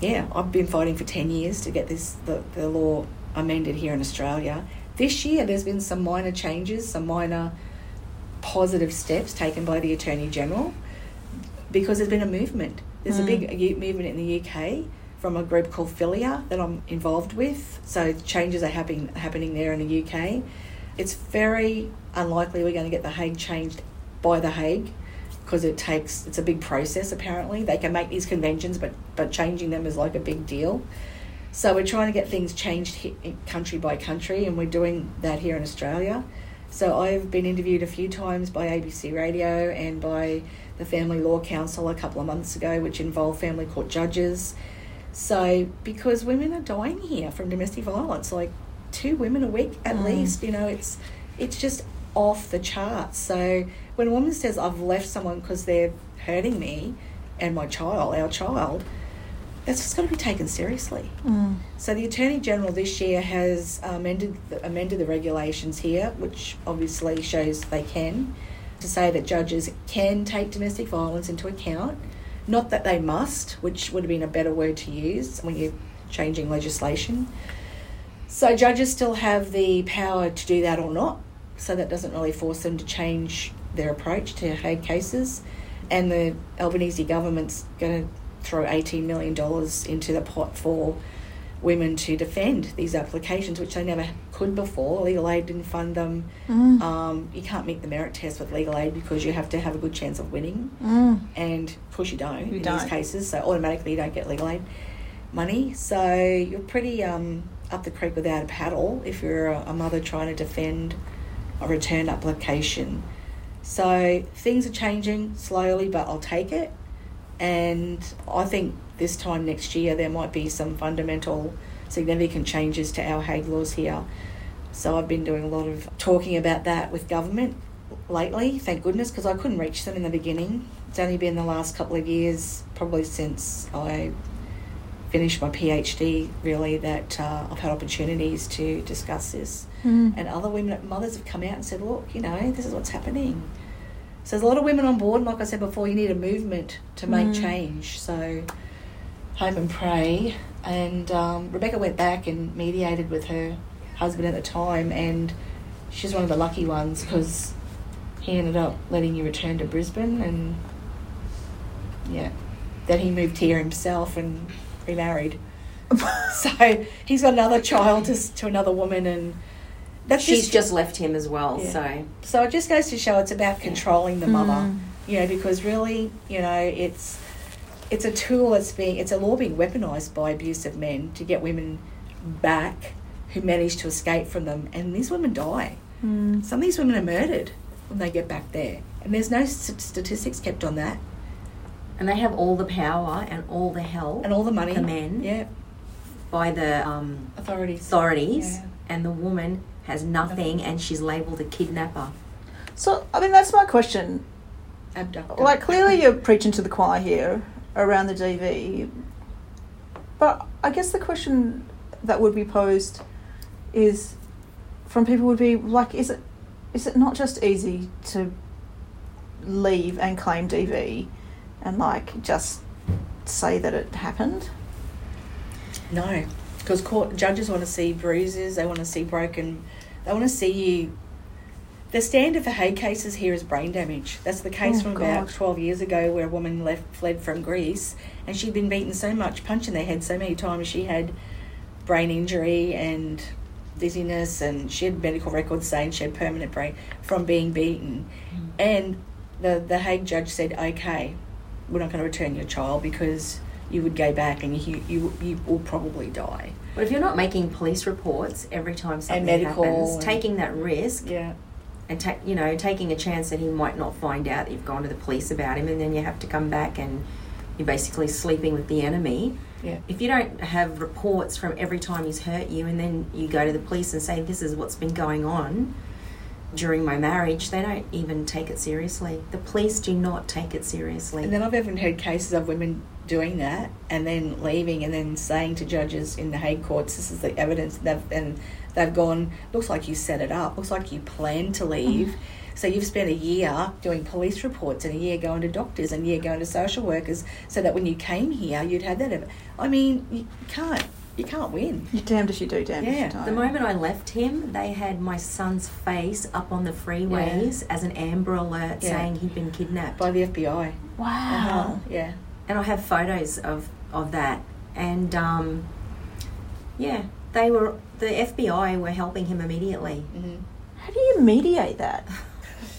yeah, I've been fighting for ten years to get this the, the law amended here in Australia. This year, there's been some minor changes, some minor positive steps taken by the Attorney General because there's been a movement. There's a big hmm. u- movement in the UK from a group called FiLiA that I'm involved with. So changes are happening happening there in the UK. It's very unlikely we're going to get the Hague changed by the Hague because it takes it's a big process apparently. They can make these conventions but but changing them is like a big deal. So we're trying to get things changed country by country and we're doing that here in Australia. So I've been interviewed a few times by ABC Radio and by the Family Law Council a couple of months ago, which involved family court judges. So because women are dying here from domestic violence, like two women a week at least, you know, it's it's just off the charts. So when a woman says I've left someone because they're hurting me and my child, our child, that's just got to be taken seriously. Mm. So the Attorney General this year has amended the, amended the regulations here, which obviously shows they can, to say that judges can take domestic violence into account. Not that they must, which would have been a better word to use when you're changing legislation. So judges still have the power to do that or not. So that doesn't really force them to change their approach to Hague cases. And the Albanese government's going to throw $18 million into the pot for women to defend these applications, which they never could before. Legal aid didn't fund them. Mm. Um, you can't meet the merit test with legal aid because you have to have a good chance of winning. Mm. And of course, you don't You in don't. these cases, so automatically you don't get legal aid money. So you're pretty um, up the creek without a paddle if you're a, a mother trying to defend a return application. So things are changing slowly, but I'll take it. And I think this time next year there might be some fundamental, significant changes to our Hague laws here. So I've been doing a lot of talking about that with government lately, thank goodness, because I couldn't reach them in the beginning. It's only been the last couple of years, probably since I finished my PhD, really, that uh, I've had opportunities to discuss this. Mm. And other women, mothers have come out and said, look, you know, this is what's happening. So there's a lot of women on board. And like I said before, you need a movement to make Mm. change. So hope and pray. And um, Rebecca went back and mediated with her husband at the time, and she's one of the lucky ones because he ended up letting you return to Brisbane, and yeah, then he moved here himself and remarried. so he's got another child to, to another woman, and that's She's just left him as well, Yeah. so so it just goes to show it's about controlling the mother, Mm. you know, because really, you know, it's it's a tool that's being it's a law being weaponized by abusive men to get women back who manage to escape from them, and these women die. Mm. Some of these women are murdered when they get back there, and there's no s- statistics kept on that, and they have all the power and all the help and all the money. The men. yeah, by the um, authorities. authorities, Yeah. and the woman has nothing, and she's labelled a kidnapper. So, I mean, that's my question. Abductor. Like, clearly you're preaching to the choir here around the DV. But I guess the question that would be posed is from people would be like, is it is it not just easy to leave and claim DV and like just say that it happened? No, because court judges want to see bruises. They want to see broken. They want to see you. The standard for Hague cases here is brain damage. That's the case Oh, from about twelve years ago, where a woman left fled from Greece, and she'd been beaten so much, punched in the head so many times, she had brain injury and dizziness, and she had medical records saying she had permanent brain from being beaten. Mm. And the the Hague judge said, "Okay, we're not going to return your child because you would go back and you you, you will probably die." But if you're not making police reports every time something medical happens, and- taking that risk Yeah, and ta- you know taking a chance that he might not find out that you've gone to the police about him, and then you have to come back and you're basically sleeping with the enemy. yeah. If you don't have reports from every time he's hurt you, and then you go to the police and say this is what's been going on during my marriage, they don't even take it seriously. The police do not take it seriously. And then I've even heard cases of women doing that and then leaving and then saying to judges in the Hague courts, "This is the evidence." They've and they've gone. Looks like you set it up. Looks like you planned to leave. So you've spent a year doing police reports and a year going to doctors and a year going to social workers, so that when you came here, you'd have that. ev- I mean, you can't. You can't win. You're damned if you do, damned if you don't. The moment I left him, they had my son's face up on the freeways as an Amber Alert Yeah. saying he'd been kidnapped. By the FBI. wow. Uh-huh. Yeah. and I have photos of, of that. And um, yeah, they were the FBI were helping him immediately. hmm How do you mediate that?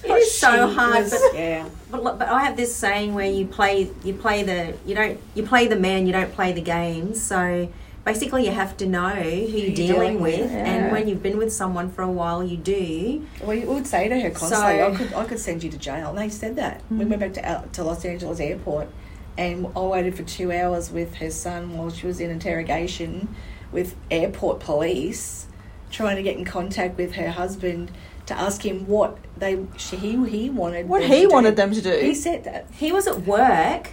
It is so hard, was- but yeah. But, but I have this saying where you play you play the you don't you play the man you don't play the games. So basically, you have to know who you're dealing with, yeah. and when you've been with someone for a while, you do. We would say to her constantly, So- I could I could send you to jail. And they said that. We went back to to Los Angeles airport, and I waited for two hours with her son while she was in interrogation with airport police, trying to get in contact with her husband to ask him what they she, he he wanted. What them he to do. wanted them to do. He said that. He was at work.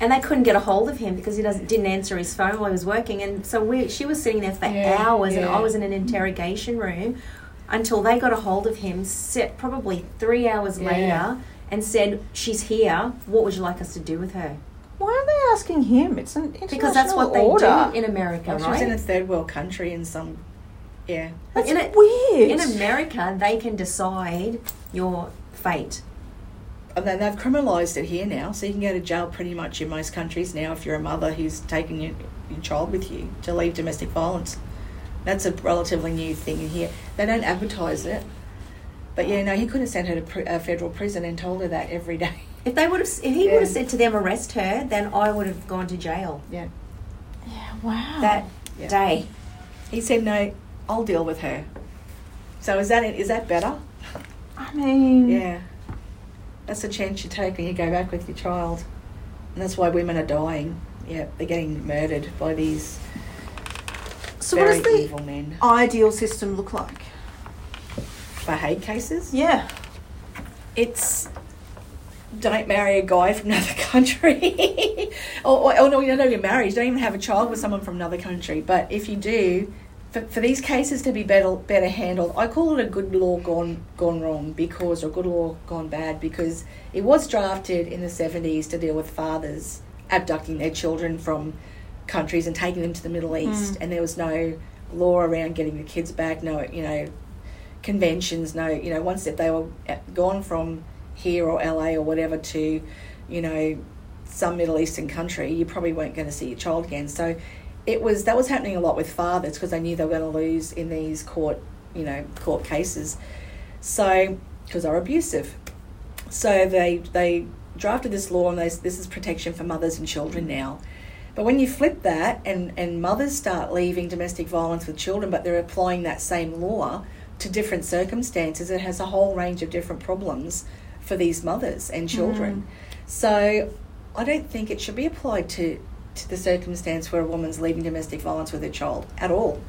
And they couldn't get a hold of him because he doesn't didn't answer his phone while he was working, and so we she was sitting there for Yeah, hours, and. I was in an interrogation room until they got a hold of him. Set probably three hours Yeah. later, and said, "She's here. What would you like us to do with her?" Why are they asking him? It's an international Because that's what they order. do in America, She was in a third world country in some. Yeah. That's in a- weird. In America, they can decide your fate. And then they've criminalised it here now, so you can go to jail pretty much in most countries now if you're a mother who's taking your, your child with you to leave domestic violence. That's a relatively new thing in here. They don't advertise it. But yeah, no, he could have sent her to pr- a federal prison and told her that every day. If they would have, if he Yeah. would have said to them, "Arrest her," then I would have gone to jail Yeah. yeah, wow. that Yeah. day. He said, no, I'll deal with her. So is that it? Is that better? I mean, Yeah. That's the chance you take when you go back with your child. And that's why women are dying. Yeah, they're getting murdered by these So, what very does the evil men. ideal system look like? For Hague cases? Yeah. It's don't marry a guy from another country. or, or, or no, you don't even marry. You don't even have a child with someone from another country. But if you do, for, for these cases to be better better handled, I call it a good law gone gone wrong because or good law gone bad because it was drafted in the seventies to deal with fathers abducting their children from countries and taking them to the Middle hmm. East, and there was no law around getting the kids back. No, you know, conventions. No, you know, once that they were uh, gone from here or LA or whatever to, you know, some Middle Eastern country, you probably weren't going to see your child again. So it was that was happening a lot with fathers because they knew they were going to lose in these court, you know, court cases. So because they're abusive, so they they drafted this law and they, this is protection for mothers and children now. But when you flip that and, and mothers start leaving domestic violence with children, but they're applying that same law to different circumstances, it has a whole range of different problems for these mothers and children. Mm. So I don't think it should be applied to, to the circumstance where a woman's leaving domestic violence with her child at all.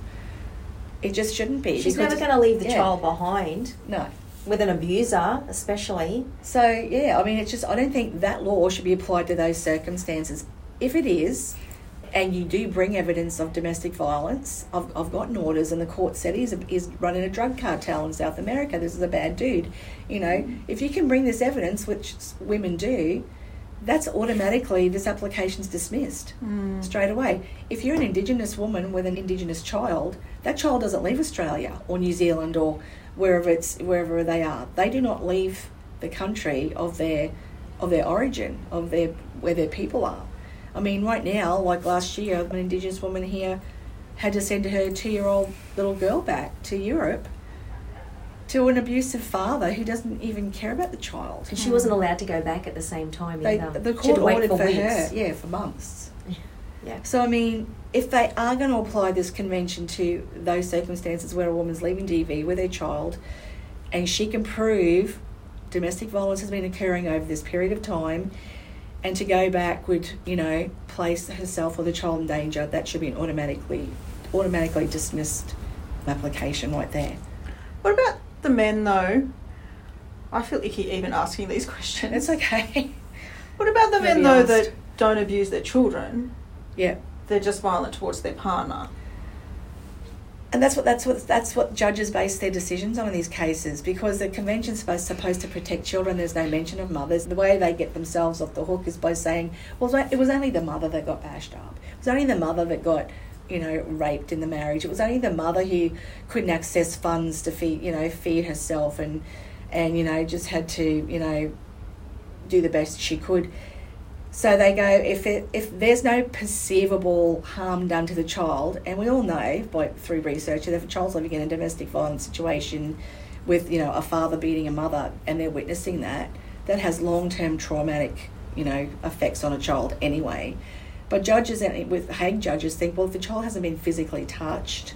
It just shouldn't be. She's never going to leave the yeah. child behind. No. With an abuser, especially. So, yeah, I mean, it's just, I don't think that law should be applied to those circumstances. If it is, and you do bring evidence of domestic violence, I've, I've gotten orders, and the court said he's, is running a drug cartel in South America. This is a bad dude. You know, if you can bring this evidence, which women do, that's automatically this application's dismissed mm. straight away. If you're an Indigenous woman with an Indigenous child, that child doesn't leave Australia or New Zealand or wherever it's wherever they are. They do not leave the country of their of their origin of their where their people are. I mean, right now, like last year, an Indigenous woman here had to send her two-year-old little girl back to Europe to an abusive father who doesn't even care about the child. And she wasn't allowed to go back at the same time they, either. The court ordered for, for her, yeah, for months. Yeah. So I mean, if they are going to apply this convention to those circumstances where a woman's leaving DV with her child, and she can prove domestic violence has been occurring over this period of time, and to go back would, you know, place herself or the child in danger, that should be an automatically automatically dismissed application right there. What about the men, though, I feel icky even asking these questions. It's okay. What about the men, though, that don't abuse their children? Yeah. They're just violent towards their partner. And that's what that's what that's what judges base their decisions on in these cases because the convention's supposed to protect children. There's no mention of mothers. The way they get themselves off the hook is by saying, "Well, it was only the mother that got bashed up. It was only the mother that got you know, raped in the marriage. It was only the mother who couldn't access funds to feed, you know, feed herself and, and you know, just had to, you know, do the best she could. So they go if it, if there's no perceivable harm done to the child, and we all know by through research that if a child's living in a domestic violence situation with you know a father beating a mother and they're witnessing that, that has long term traumatic you know effects on a child anyway. But judges and with Hague judges think, well, if the child hasn't been physically touched,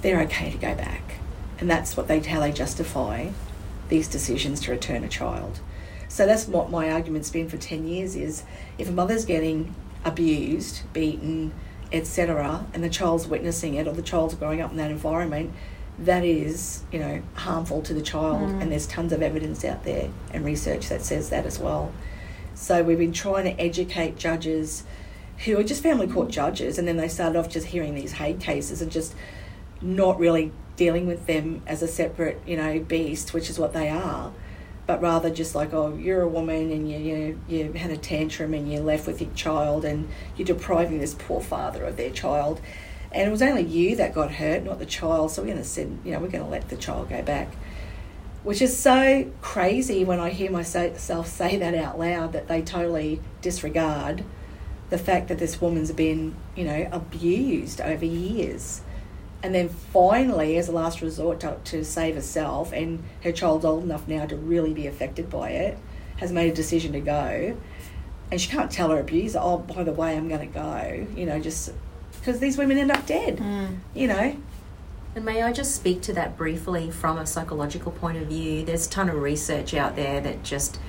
they're okay to go back, and that's what they how they justify these decisions to return a child. So that's what my argument's been for ten years: is if a mother's getting abused, beaten, etc., and the child's witnessing it, or the child's growing up in that environment, that is, you know, harmful to the child, mm. and there's tons of evidence out there and research that says that as well. So we've been trying to educate judges who are just family court judges, and then they started off just hearing these Hague cases and just not really dealing with them as a separate, you know, beast, which is what they are, but rather just like, oh, you're a woman and you you you had a tantrum and you're left with your child and you're depriving this poor father of their child, and it was only you that got hurt, not the child. So we're going to send, you know, we're going to let the child go back. Which is so crazy when I hear myself say that out loud that they totally disregard the fact that this woman's been, you know, abused over years. And then finally, as a last resort to, to save herself, and her child's old enough now to really be affected by it, has made a decision to go. And she can't tell her abuser, oh, by the way, I'm going to go, you know, just because these women end up dead, mm. you know. And may I just speak to that briefly from a psychological point of view? There's a ton of research out there that just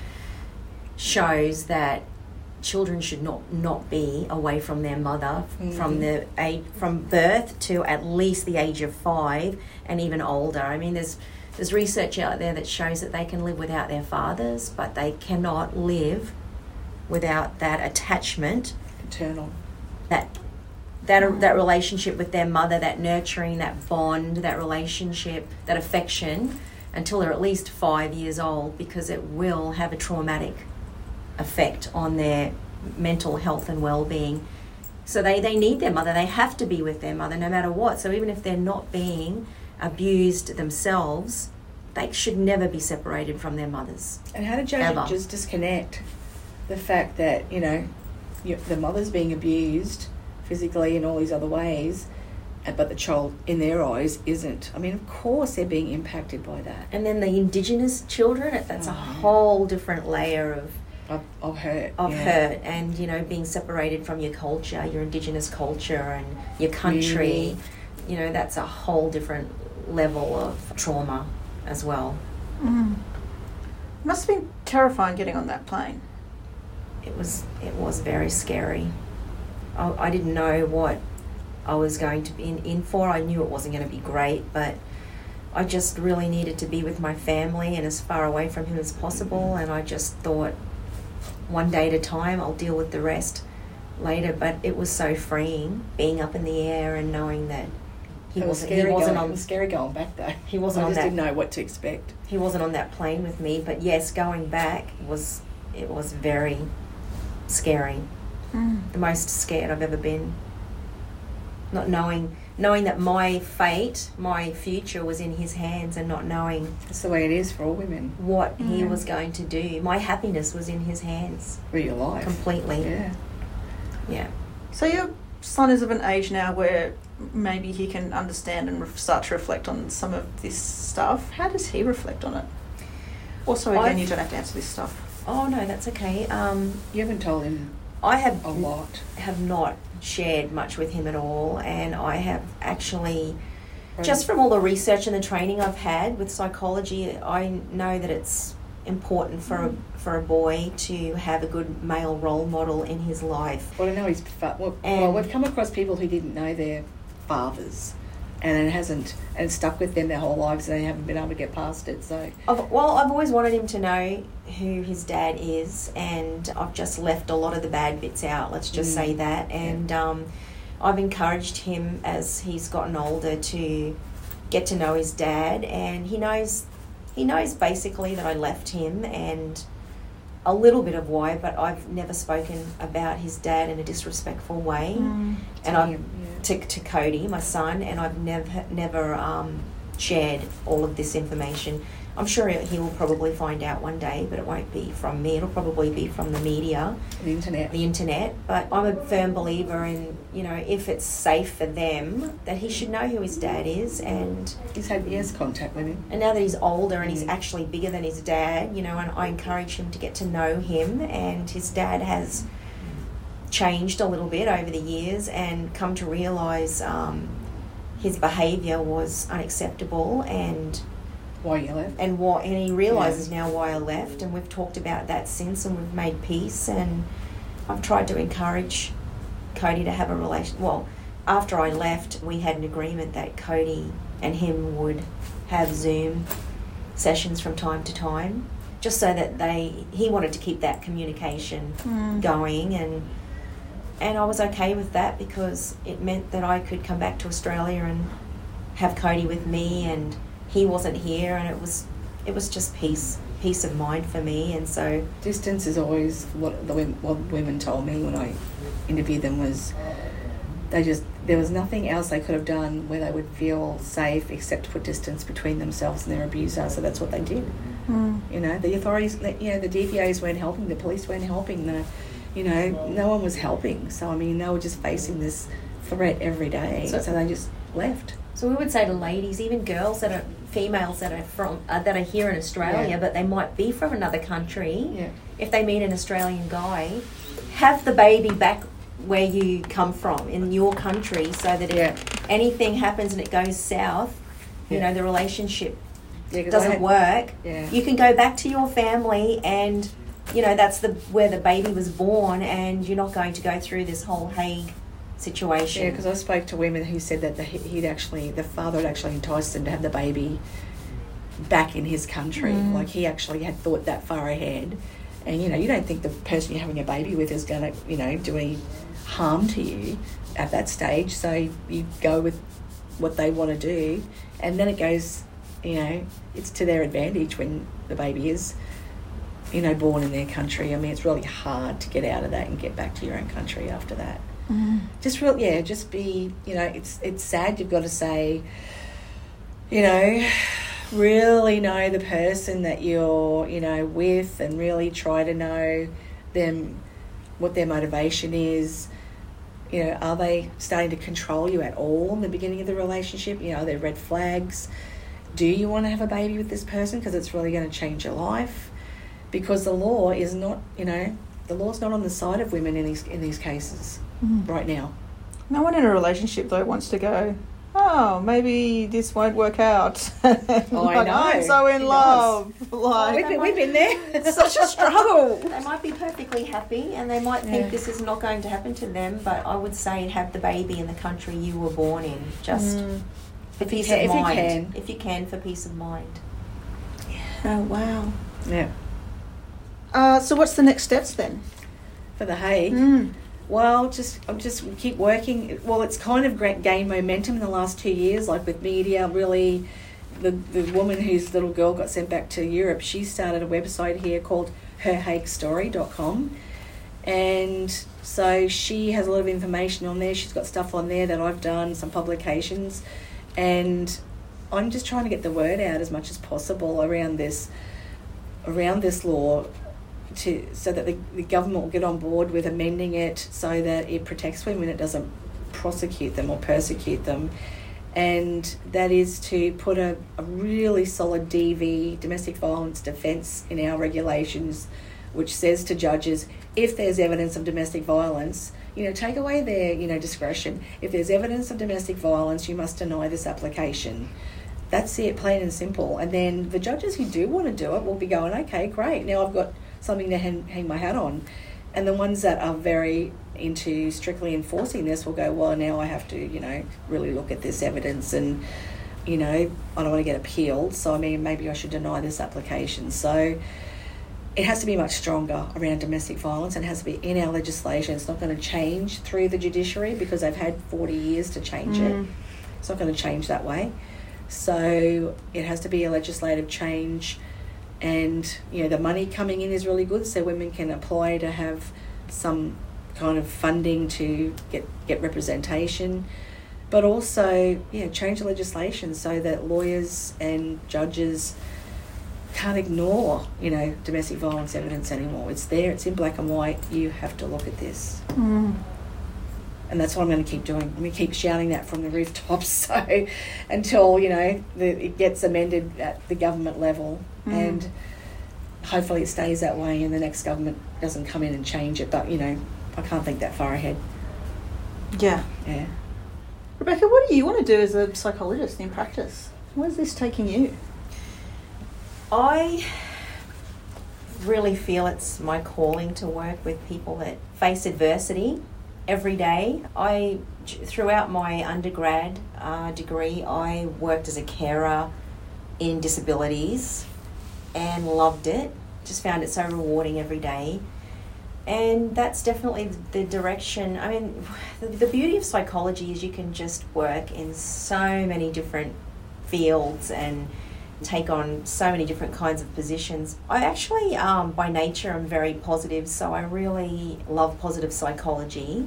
shows that children should not not be away from their mother mm. from the age from birth to at least the age of five and even older. I mean, there's there's research out there that shows that they can live without their fathers, but they cannot live without that attachment, eternal, that that that relationship with their mother, that nurturing, that bond, that relationship, that affection, until they're at least five years old, because it will have a traumatic effect on their mental health and well-being. So they, they need their mother. They have to be with their mother no matter what. So even if they're not being abused themselves, they should never be separated from their mothers. And how did you Ever. just disconnect the fact that, you know, the mother's being abused physically in all these other ways, uh, but the child, in their eyes, isn't? I mean, of course they're being impacted by that. And then the indigenous children, that's a Oh. whole different layer of Of, of hurt. of yeah. hurt and you know being separated from your culture your indigenous culture and your country Really? you know that's a whole different level of trauma as well mm. Must have been terrifying getting on that plane. it was it was very scary I, I didn't know what I was going to be in, in for I knew it wasn't going to be great but I just really needed to be with my family and as far away from him as possible and I just thought one day at a time I'll deal with the rest later. But it was so freeing being up in the air and knowing that he It was wasn't scary he wasn't going, on it was scary going back though. he wasn't I on just that didn't know what to expect. he wasn't on that plane with me. But yes going back was it was very scary. Mm. The most scared I've ever been. Not knowing knowing that my fate my future was in his hands and not knowing That's the way it is for all women what he Mm. was going to do my happiness was in his hands for your life. completely Yeah. yeah So your son is of an age now where maybe he can understand and start to reflect on some of this stuff. How does he reflect on it? Also, again, I've- you don't have to answer this stuff. oh no that's okay um, You haven't told him I have a lot. have not shared much with him at all and I have actually Just from all the research and the training I've had with psychology, I know that it's important for a, mm. for a boy to have a good male role model in his life. Well, I know he's. Well, And- well, we've come across people who didn't know their fathers, and it hasn't, and stuck with them their whole lives, and they haven't been able to get past it. So, I've, well, I've always wanted him to know who his dad is, and I've just left a lot of the bad bits out. Let's just Mm. say that, and um, I've encouraged him as he's gotten older to get to know his dad, and he knows he knows basically that I left him and a little bit of why, but I've never spoken about his dad in a disrespectful way, and I've yeah. To, to Cody, my son, and I've never never um, shared all of this information. I'm sure he will probably find out one day, but it won't be from me. It'll probably be from the media, the internet. the internet. But I'm a firm believer in you know if it's safe for them, that he should know who his dad is, and He's had years contact with him. and now that he's older and he's Mm. actually bigger than his dad, you know, and I encourage him to get to know him. And his dad has changed a little bit over the years and come to realize um, his behaviour was unacceptable and Why you left? and what and he realizes now why I left. And we've talked about that since, and we've made peace. And I've tried to encourage Cody to have a relation. Well, after I left, we had an agreement that Cody and him would have Zoom sessions from time to time, just so that they he wanted to keep that communication going and. And I was okay with that because it meant that I could come back to Australia and have Cody with me, and he wasn't here, and it was it was just peace peace of mind for me. And so Distance is always what the women, what women told me when I interviewed them was they just there was nothing else they could have done where they would feel safe except to put distance between themselves and their abuser. So that's what they did. Hmm. You know, the authorities, you know, the DVAs weren't helping, the police weren't helping, the, you know, no one was helping. So I mean, they were just facing this threat every day. So- So, they just left. so we would say to ladies, even girls that are females that are from uh, that are here in Australia, Yeah. but they might be from another country. Yeah. If they meet an Australian guy, have the baby back where you come from in your country, so that if Yeah. anything happens and it goes south, you know the relationship doesn't had- work, Yeah. you can go back to your family and you know that's the where the baby was born and you're not going to go through this whole Hague situation. Yeah, because I spoke to women who said that the, he'd actually, the father had actually enticed them to have the baby back in his country. Mm. Like he actually had thought that far ahead, and you know you don't think the person you're having a baby with is going to you know do any harm to you at that stage. So you go with what they want to do, and then it goes, you know, it's to their advantage when the baby is, you know, born in their country. I mean, it's really hard to get out of that and get back to your own country after that. Mm. Just real, yeah, just be, you know, it's it's sad you've got to say, you know, really know the person that you're, you know, with, and really try to know them, what their motivation is you know, are they starting to control you at all in the beginning of the relationship? You know, are there red flags? Do you want to have a baby with this person because it's really going to change your life? Because the law is not, you know, the law's not on the side of women in these in these cases right now. No one in a relationship though wants to go. Oh, maybe this won't work out. I Like, know. I'm so in Who love. Like, we've, been, we've been there. it's such a struggle. They might be perfectly happy and they might think this is not going to happen to them, but I would say have the baby in the country you were born in, just Mm. for peace can- of if you mind. can. If you can, for peace of mind. Oh wow. yeah. Uh, so what's the next steps then? For the Hague. Mm. Well, just I'm just keep working. Well, it's kind of gained momentum in the last two years, like with media. Really, the the woman whose little girl got sent back to Europe, she started a website here called herhaguestory.com. And so she has a lot of information on there. She's got stuff on there that I've done, some publications, and I'm just trying to get the word out as much as possible around this around this law to so that the, the government will get on board with amending it so that it protects women, it doesn't prosecute them or persecute them. And that is to put a, a really solid DV, domestic violence defence, in our regulations, which says to judges if there's evidence of domestic violence, you know, take away their, you know, discretion. If there's evidence of domestic violence, you must deny this application. That's it, plain and simple. And then the judges who do want to do it will be going, okay, great, now I've got something to hang, hang my hat on. And the ones that are very into strictly enforcing this will go, well, now I have to, you know, really look at this evidence and, you know, I don't want to get appealed. So, I mean, maybe I should deny this application. So, it has to be much stronger around domestic violence and has to be in our legislation. It's not going to change through the judiciary because they've had 40 years to change Mm. it. It's not going to change that way. So it has to be a legislative change and you know the money coming in is really good so women can apply to have some kind of funding to get get representation. But also yeah change the legislation so that lawyers and judges can't ignore you know domestic violence evidence anymore. It's there it's in black and white you have to look at this. Mm. And that's what I'm going to keep doing. I'm going to keep shouting that from the rooftops, so until you know the, it gets amended at the government level, Mm. and hopefully it stays that way, and the next government doesn't come in and change it. But you know, I can't think that far ahead. Yeah. Yeah. Rebecca, what do you want to do as a psychologist in practice? Where's this taking you? I really feel it's my calling to work with people that face adversity every day. I, throughout my undergrad uh, degree, I worked as a carer in disabilities and loved it. Just found it so rewarding every day. And that's definitely the direction. I mean, the, the beauty of psychology is you can just work in so many different fields and take on so many different kinds of positions. I actually, um, by nature, am very positive, so I really love positive psychology.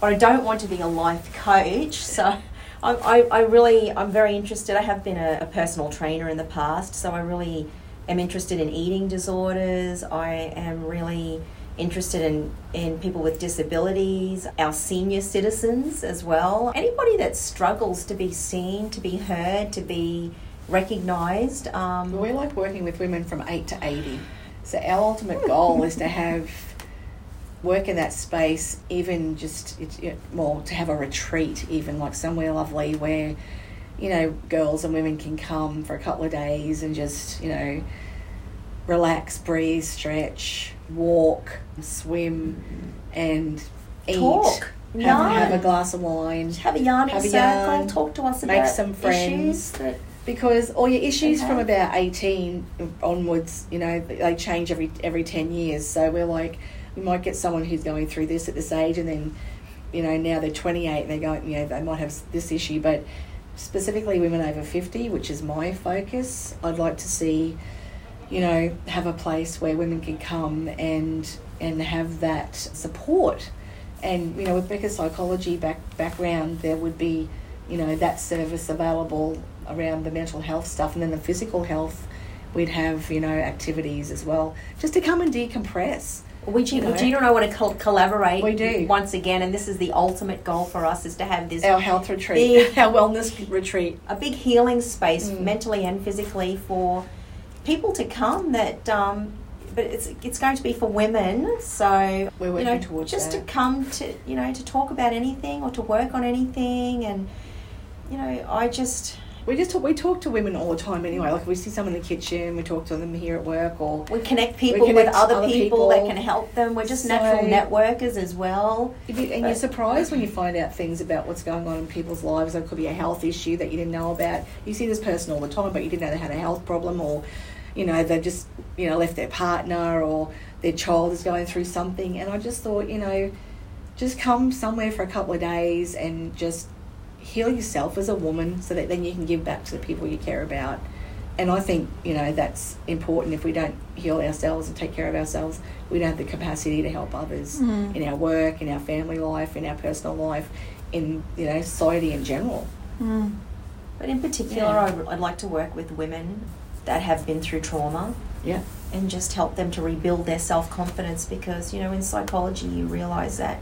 But I don't want to be a life coach, so I, I, I really, I'm very interested. I have been a, a personal trainer in the past, so I really am interested in eating disorders. I am really interested in, in people with disabilities, our senior citizens as well. Anybody that struggles to be seen, to be heard, to be recognised. Um, we like working with women from eight to eighty. So our ultimate goal is to have work in that space, even just it's you know, more to have a retreat, even like somewhere lovely where you know girls and women can come for a couple of days and just you know relax, breathe, stretch, walk, swim, and eat. Talk. Have, Yarn. have a glass of wine. have a yarning Have a circle, yarn, talk to us make about some friends. issues that because all your issues from about 18 onwards, you know, they change every every 10 years. So we're like, we might get someone who's going through this at this age, and then, you know, now they're 28 and they're going, you know, they might have this issue, but specifically women over 50, which is my focus, I'd like to see, you know, have a place where women can come and and have that support. And you know, with Becca's psychology back background, there would be, you know, that service available around the mental health stuff, and then the physical health. We'd have you know activities as well, just to come and decompress. We do, You know. do you know want to collaborate? We do. once again, and this is the ultimate goal for us: is to have this Our health retreat, Big- our wellness retreat. a big healing space, Mm. mentally and physically, for people to come. That, um, but it's it's going to be for women. So We're you know, towards just that. to come to you know to talk about anything or to work on anything, and you know, I just We just talk, we talk to women all the time anyway. Like we see some in the kitchen, we talk to them here at work, or we connect people connect with other, other people, that can help them. We're just So- natural networkers as well. You- and you're surprised when you find out things about what's going on in people's lives. There could be a health issue that you didn't know about. You see this person all the time, but you didn't know they had a health problem, or you know they've just you know left their partner, or their child is going through something. And I just thought, you know, just come somewhere for a couple of days and just heal yourself as a woman, so that then you can give back to the people you care about. And I think you know that's important. If we don't heal ourselves and take care of ourselves, we don't have the capacity to help others Mm. in our work, in our family life, in our personal life, in you know society in general. Mm. But in particular, Yeah. I would- I'd like to work with women that have been through trauma Yeah. and just help them to rebuild their self confidence because, you know, in psychology, you realize that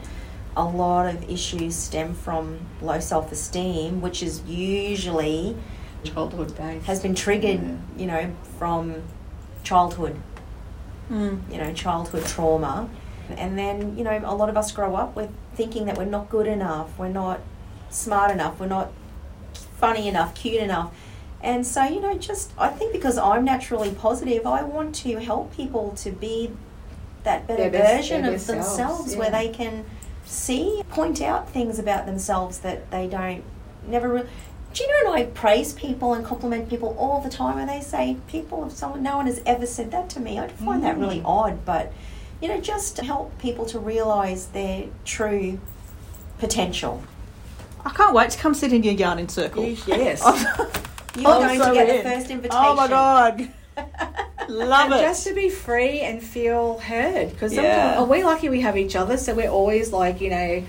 a lot of issues stem from low self esteem, which is usually Childhood days has been triggered, Yeah. you know, from childhood, Mm. you know, childhood trauma. And then, you know, a lot of us grow up with thinking that we're not good enough, we're not smart enough, we're not funny enough, cute enough. And so, you know, just I think because I'm naturally positive, I want to help people to be that better Their best- version their of best selves, themselves where they can see, point out things about themselves that they don't never really. Gina and I praise people and compliment people all the time, and they say, "People, if someone, no one has ever said that to me." I find that really Mm. odd, but you know, just to help people to realise their true potential. I can't wait to come sit in your yarning circle. Yes. You're going so to get in. the first invitation. Oh my god, love it. Just to be free and feel heard. Because Yeah. are we lucky we have each other? So we're always like, you know,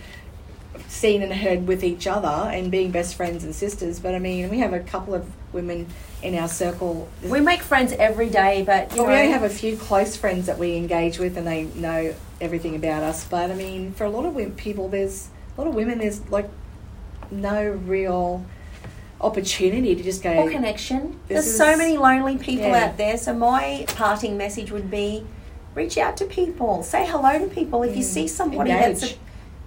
seen and heard with each other and being best friends and sisters. But I mean, we have a couple of women in our circle. We make friends every day, but you But know, we only have a few close friends that we engage with and they know everything about us. But I mean, for a lot of women, people, there's a lot of women, there's like no real opportunity to just go. or connection. There's so many lonely people Yeah. out there. So my parting message would be, reach out to people, say hello to people. If you Mm. see somebody that's, a,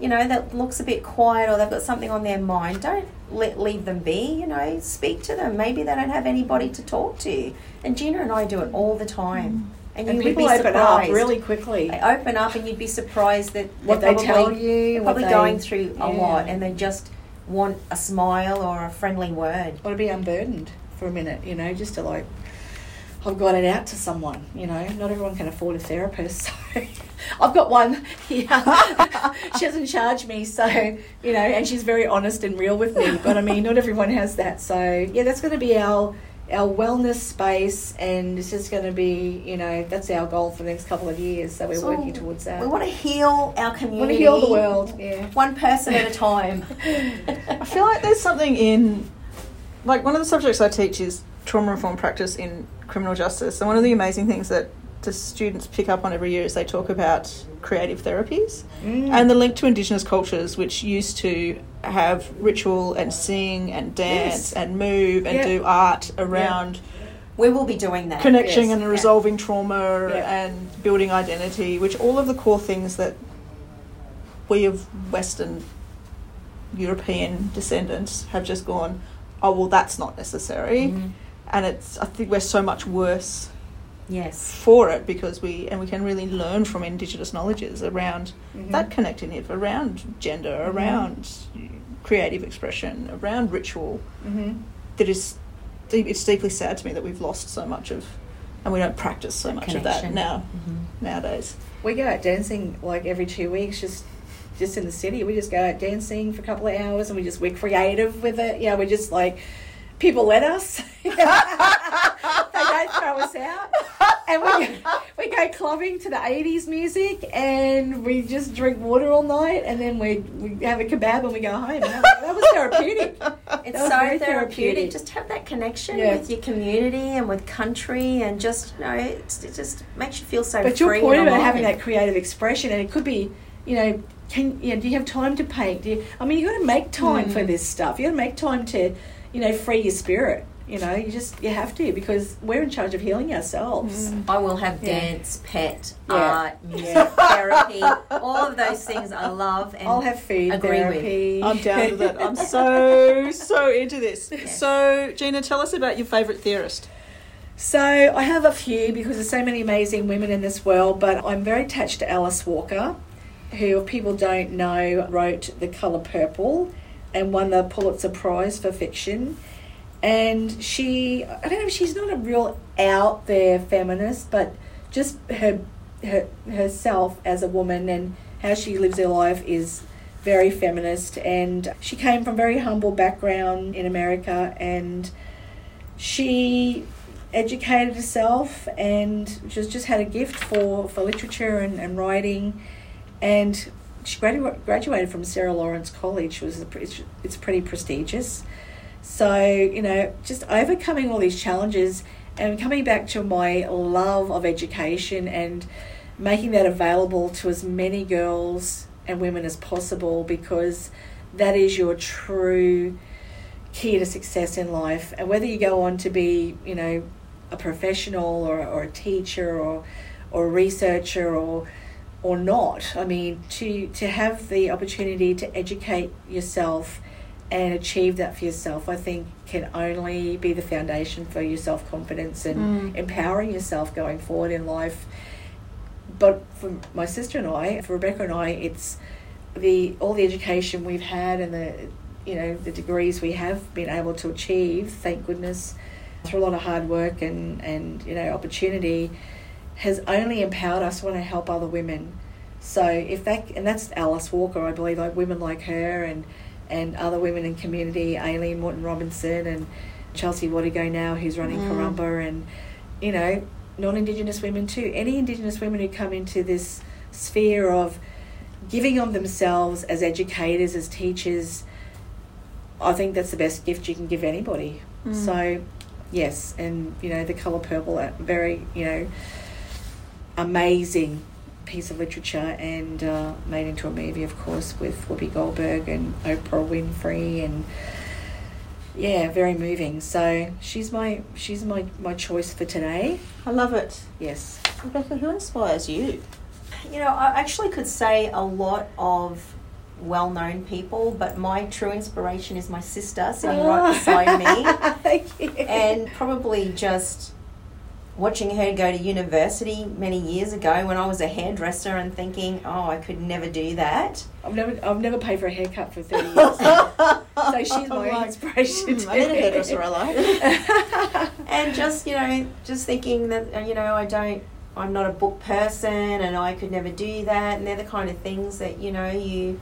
you know, that looks a bit quiet or they've got something on their mind, don't let leave them be. You know, speak to them. Maybe they don't have anybody to talk to. And Gina and I do it all the time. And, and you people would be open surprised. up really quickly. They open up, and you'd be surprised that What they're they tell you, they're probably they- going through a yeah. lot, and they just want a smile or a friendly word. want to be unburdened for a minute, you know, just to like, I've got it out to someone, you know. Not everyone can afford a therapist, so I've got one here. she doesn't charge me, so you know, and she's very honest and real with me. But I mean, not everyone has that, so yeah, that's going to be our our wellness space, and it's just going to be, you know, that's our goal for the next couple of years. So we're So working towards that. We want to heal our community. We want to heal the world, yeah. One person at a time. I feel like there's something in, like, one of the subjects I teach is trauma reform practice in criminal justice. And one of the amazing things that the students pick up on every year is they talk about creative therapies Mm. and the link to Indigenous cultures, which used to have ritual and sing and dance Yes. and move and Yeah. do art around We will be doing that. connecting Yes. and Yeah. resolving trauma Yeah. and building identity, which all of the core things that we of Western European descendants have just gone, oh well, that's not necessary, Mhm. and it's I think we're so much worse Yes. for it because we and we can really learn from Indigenous knowledges around Mhm. that connecting it, around gender, around creative expression, around ritual Mhm. that is deep, it's deeply sad to me that we've lost so much of, and we don't practice so much of that Connection. now Mhm. nowadays. We go out dancing like every two weeks, just just in the city. We just go out dancing for a couple of hours, and we just we're creative with it. Know, we're just like people let us. they don't throw us out, and we go, we go clubbing to the '80s music, and we just drink water all night, and then we we have a kebab and we go home. That, that was therapeutic. It's was so therapeutic. therapeutic. Just have that connection Yeah. with your community and with country, and just you know, it's, it just makes you feel so But free. your point about alive. having that creative expression, and it could be, you know, can you know, do you have time to paint? Do you, I mean, you've got to make time Mm. for this stuff. You've got to make time to, you know, free your spirit. You know, you just you have to because we're in charge of healing ourselves. Mm. I will have Yeah. dance, pet, Yeah. art, music, Yeah. therapy, all of those things I love. And I'll have food agree with. therapy. I'm down with it. I'm so so into this. Yes. So Gina, tell us about your favourite theorist. So I have a few because there's so many amazing women in this world, but I'm very attached to Alice Walker, who, if people don't know, wrote The Colour Purple and won the Pulitzer Prize for fiction. And she, I don't know, she's not a real out there feminist, but just her, her herself as a woman and how she lives her life is very feminist. And she came from very humble background in America and she educated herself and just just had a gift for, for literature and, and writing and she gradu- graduated from Sarah Lawrence College was a, it's pretty prestigious so you know just overcoming all these challenges and coming back to my love of education and making that available to as many girls and women as possible because that is your true key to success in life. And whether you go on to be, you know, a professional or, or a teacher or or a researcher or or not, I mean, to to have the opportunity to educate yourself and achieve that for yourself, I think can only be the foundation for your self confidence and Mm. empowering yourself going forward in life. But for my sister and I, for Rebecca and I, it's the all the education we've had and the you know the degrees we have been able to achieve thank goodness through a lot of hard work and and you know opportunity has only empowered us to want to help other women so if that and that's alice walker i believe like women like her and and other women in community Aileen Moreton-Robinson and Chelsea Watego now who's running Mm. Carumba and you know non-indigenous women too any indigenous women who come into this sphere of giving of themselves as educators as teachers i think that's the best gift you can give anybody Mm. so yes and you know the color purple a very you know amazing piece of literature and uh, made into a movie of course with whoopi goldberg and oprah winfrey and yeah very moving so she's my she's my my choice for today I love it. yes Rebecca, who inspires you? You know, I actually could say a lot of well known people, but my true inspiration is my sister sitting right beside me. thank you And probably just watching her go to university many years ago when I was a hairdresser and thinking, oh, I could never do that. I've never I've never paid for a haircut for thirty years. so she's my Like, inspiration. Mm, I need a hairdresser I like. and just you know just thinking that uh, you know i don't i'm not a book person and i could never do that and they're the kind of things that you know you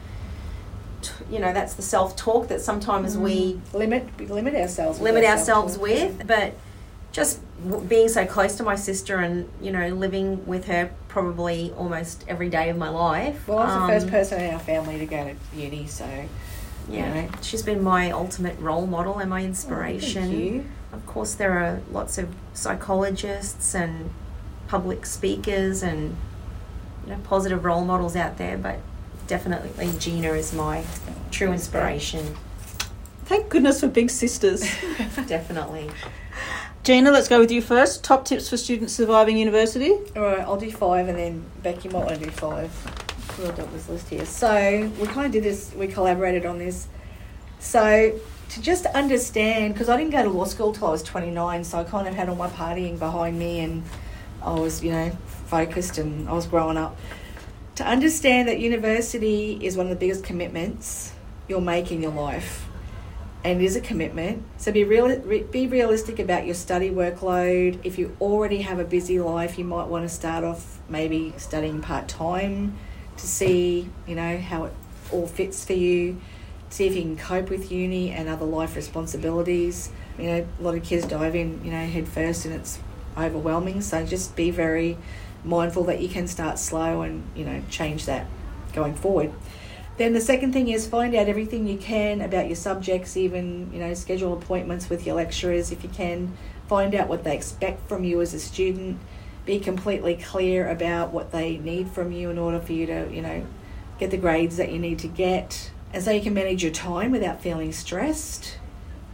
t- you know that's the self-talk that sometimes we limit we limit ourselves. with limit our ourselves with but just being so close to my sister and you know living with her probably almost every day of my life Well, I was the first um, person in our family to go to uni, so yeah you know. she's been my ultimate role model and my inspiration Oh, Thank you. Of course, there are lots of psychologists and public speakers and you know positive role models out there, but definitely Gina is my true inspiration. Thank goodness for big sisters. definitely. Gina, let's go with you first. Top tips for students surviving university. All right, I'll do five, and then Becky might want to do five. We'll do this list here. So we kind of did this. We collaborated on this. So to just understand, because I didn't go to law school till I was twenty nine, so I kind of had all my partying behind me, and I was, you know, focused, and I was growing up. To understand that university is one of the biggest commitments you'll make in your life, and it is a commitment. So be real, be realistic about your study workload. If you already have a busy life, you might want to start off maybe studying part time to see, you know, how it all fits for you. See if you can cope with uni and other life responsibilities. You know, a lot of kids dive in, you know, head first, and it's overwhelming. So just be very mindful that you can start slow and you know change that going forward. Then the second thing is find out everything you can about your subjects, even, you know, schedule appointments with your lecturers if you can. Find out what they expect from you as a student. Be completely clear about what they need from you in order for you to, you know, get the grades that you need to get. And so you can manage your time without feeling stressed.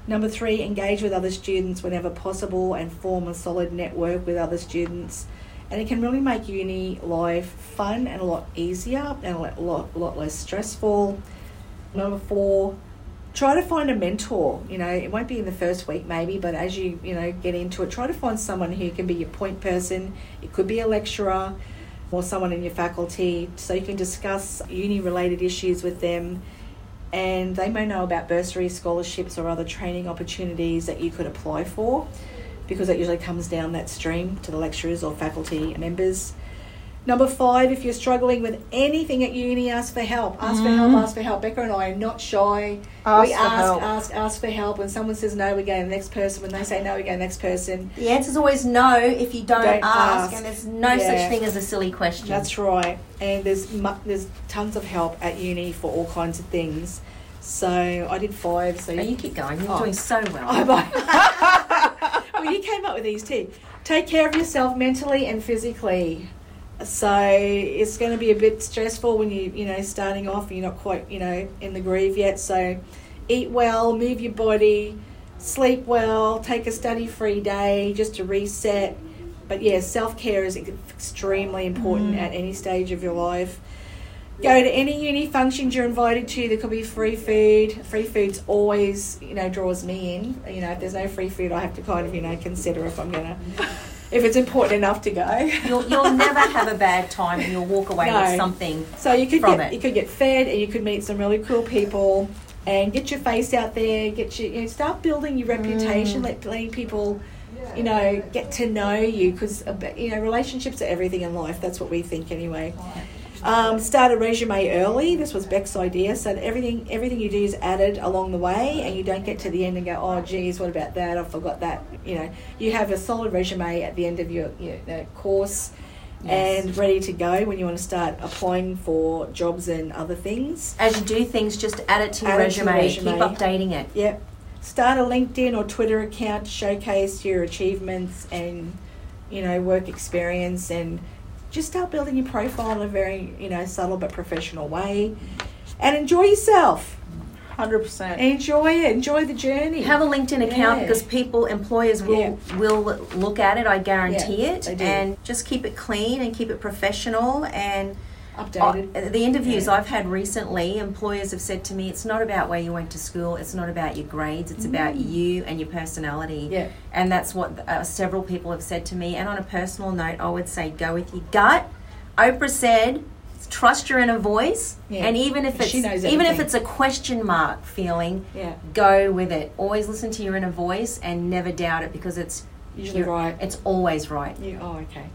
Number three, engage with other students whenever possible and form a solid network with other students and it can really make uni life fun and a lot easier and a lot, lot, less stressful. Number four, try to find a mentor. You know, it won't be in the first week maybe, but as you, you know, get into it, try to find someone who can be your point person. It could be a lecturer or someone in your faculty so you can discuss uni related issues with them and they may know about bursary scholarships or other training opportunities that you could apply for because it usually comes down that stream to the lecturers or faculty members. Number five, if you're struggling with anything at uni, ask for help. Ask for help, mm-hmm. ask for help. Becca and I are not shy. Ask we for ask, help. ask, ask for help. When someone says no, we go to the next person. When they say no, we go to the next person. The answer's always no if you don't, Don't ask, ask. and there's no Yeah. such thing as a silly question. That's right. And there's mu- there's tons of help at uni for all kinds of things. So I did five. So Oh, you keep going. You're Oh. doing so well. Well, you came up with these too. Take care of yourself mentally and physically. So it's going to be a bit stressful when you you know starting off and you're not quite you know in the groove yet. So eat well, move your body, sleep well, take a study free day just to reset. But yeah, self care is extremely important mm. at any stage of your life. Go to any uni functions you're invited to. There could be free food. Free food's always, you know, draws me in. You know, if there's no free food, I have to kind of, you know, consider if I'm gonna, if it's important enough to go. You'll, you'll never have a bad time and you'll walk away No. with something. So you could From get it. you could get fed and you could meet some really cool people and get your face out there. Get your you know, start building your reputation. Mm. Let letting people, you know, get to know you because uh, you know relationships are everything in life. That's what we think anyway. Um, start a resume early. This was Beck's idea, so everything everything you do is added along the way, and you don't get to the end and go, "Oh, geez, what about that? I forgot that." You know, you have a solid resume at the end of your, course, and ready to go when you want to start applying for jobs and other things. As you do things, just add it to your, to resume. your resume. Keep updating it. Yep. Start a LinkedIn or Twitter account to showcase your achievements and, you know, work experience and just start building your profile in a very, you know, subtle but professional way. And enjoy yourself. Hundred percent. Enjoy it. Enjoy the journey. Have a LinkedIn account Yeah. because people, employers will Yeah. will look at it. I guarantee Yeah, it. they do. And just keep it clean and keep it professional. And updated. uh, the interviews Yeah. I've had recently, employers have said to me, "It's not about where you went to school. It's not about your grades. It's about you and your personality." Mm. yeah. And that's what uh, several people have said to me. And on a personal note, I would say go with your gut. Oprah said, "Trust your inner voice." Yeah. And even if it's even if it's a question mark feeling, Yeah. go with it. Always listen to your inner voice and never doubt it because it's Usually right. It's always right. Yeah. Oh, okay.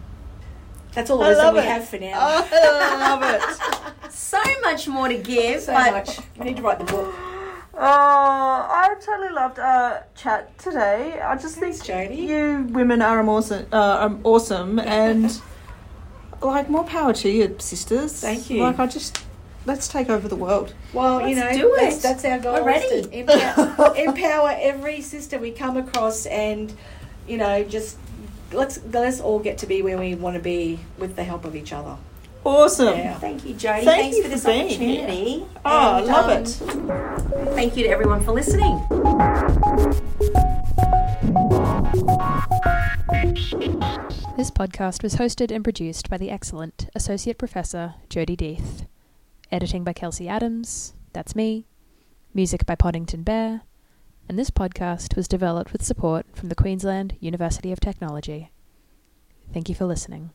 That's all the wisdom we it. have for now. Oh, I love it. So much more to give. so but much. We need to write the book. Oh, I totally loved our chat today. I just Thanks, think Jodi. you women are awesome, uh, um, awesome, and like more power to you, sisters. Thank you. Like I just let's take over the world. Well, you know, do that's, it. that's our goal. We're ready. Empower, empower every sister we come across, and you know, just let's let's all get to be where we want to be with the help of each other. Awesome. Yeah. Thank you, Jodi. Thank Thanks you for for this being opportunity. Oh, I And, love um, it. Thank you to everyone for listening. This podcast was hosted and produced by the excellent Associate Professor Jodi Death. Editing by Kelsey Adams, that's me. Music by Podington Bear. And this podcast was developed with support from the Queensland University of Technology. Thank you for listening.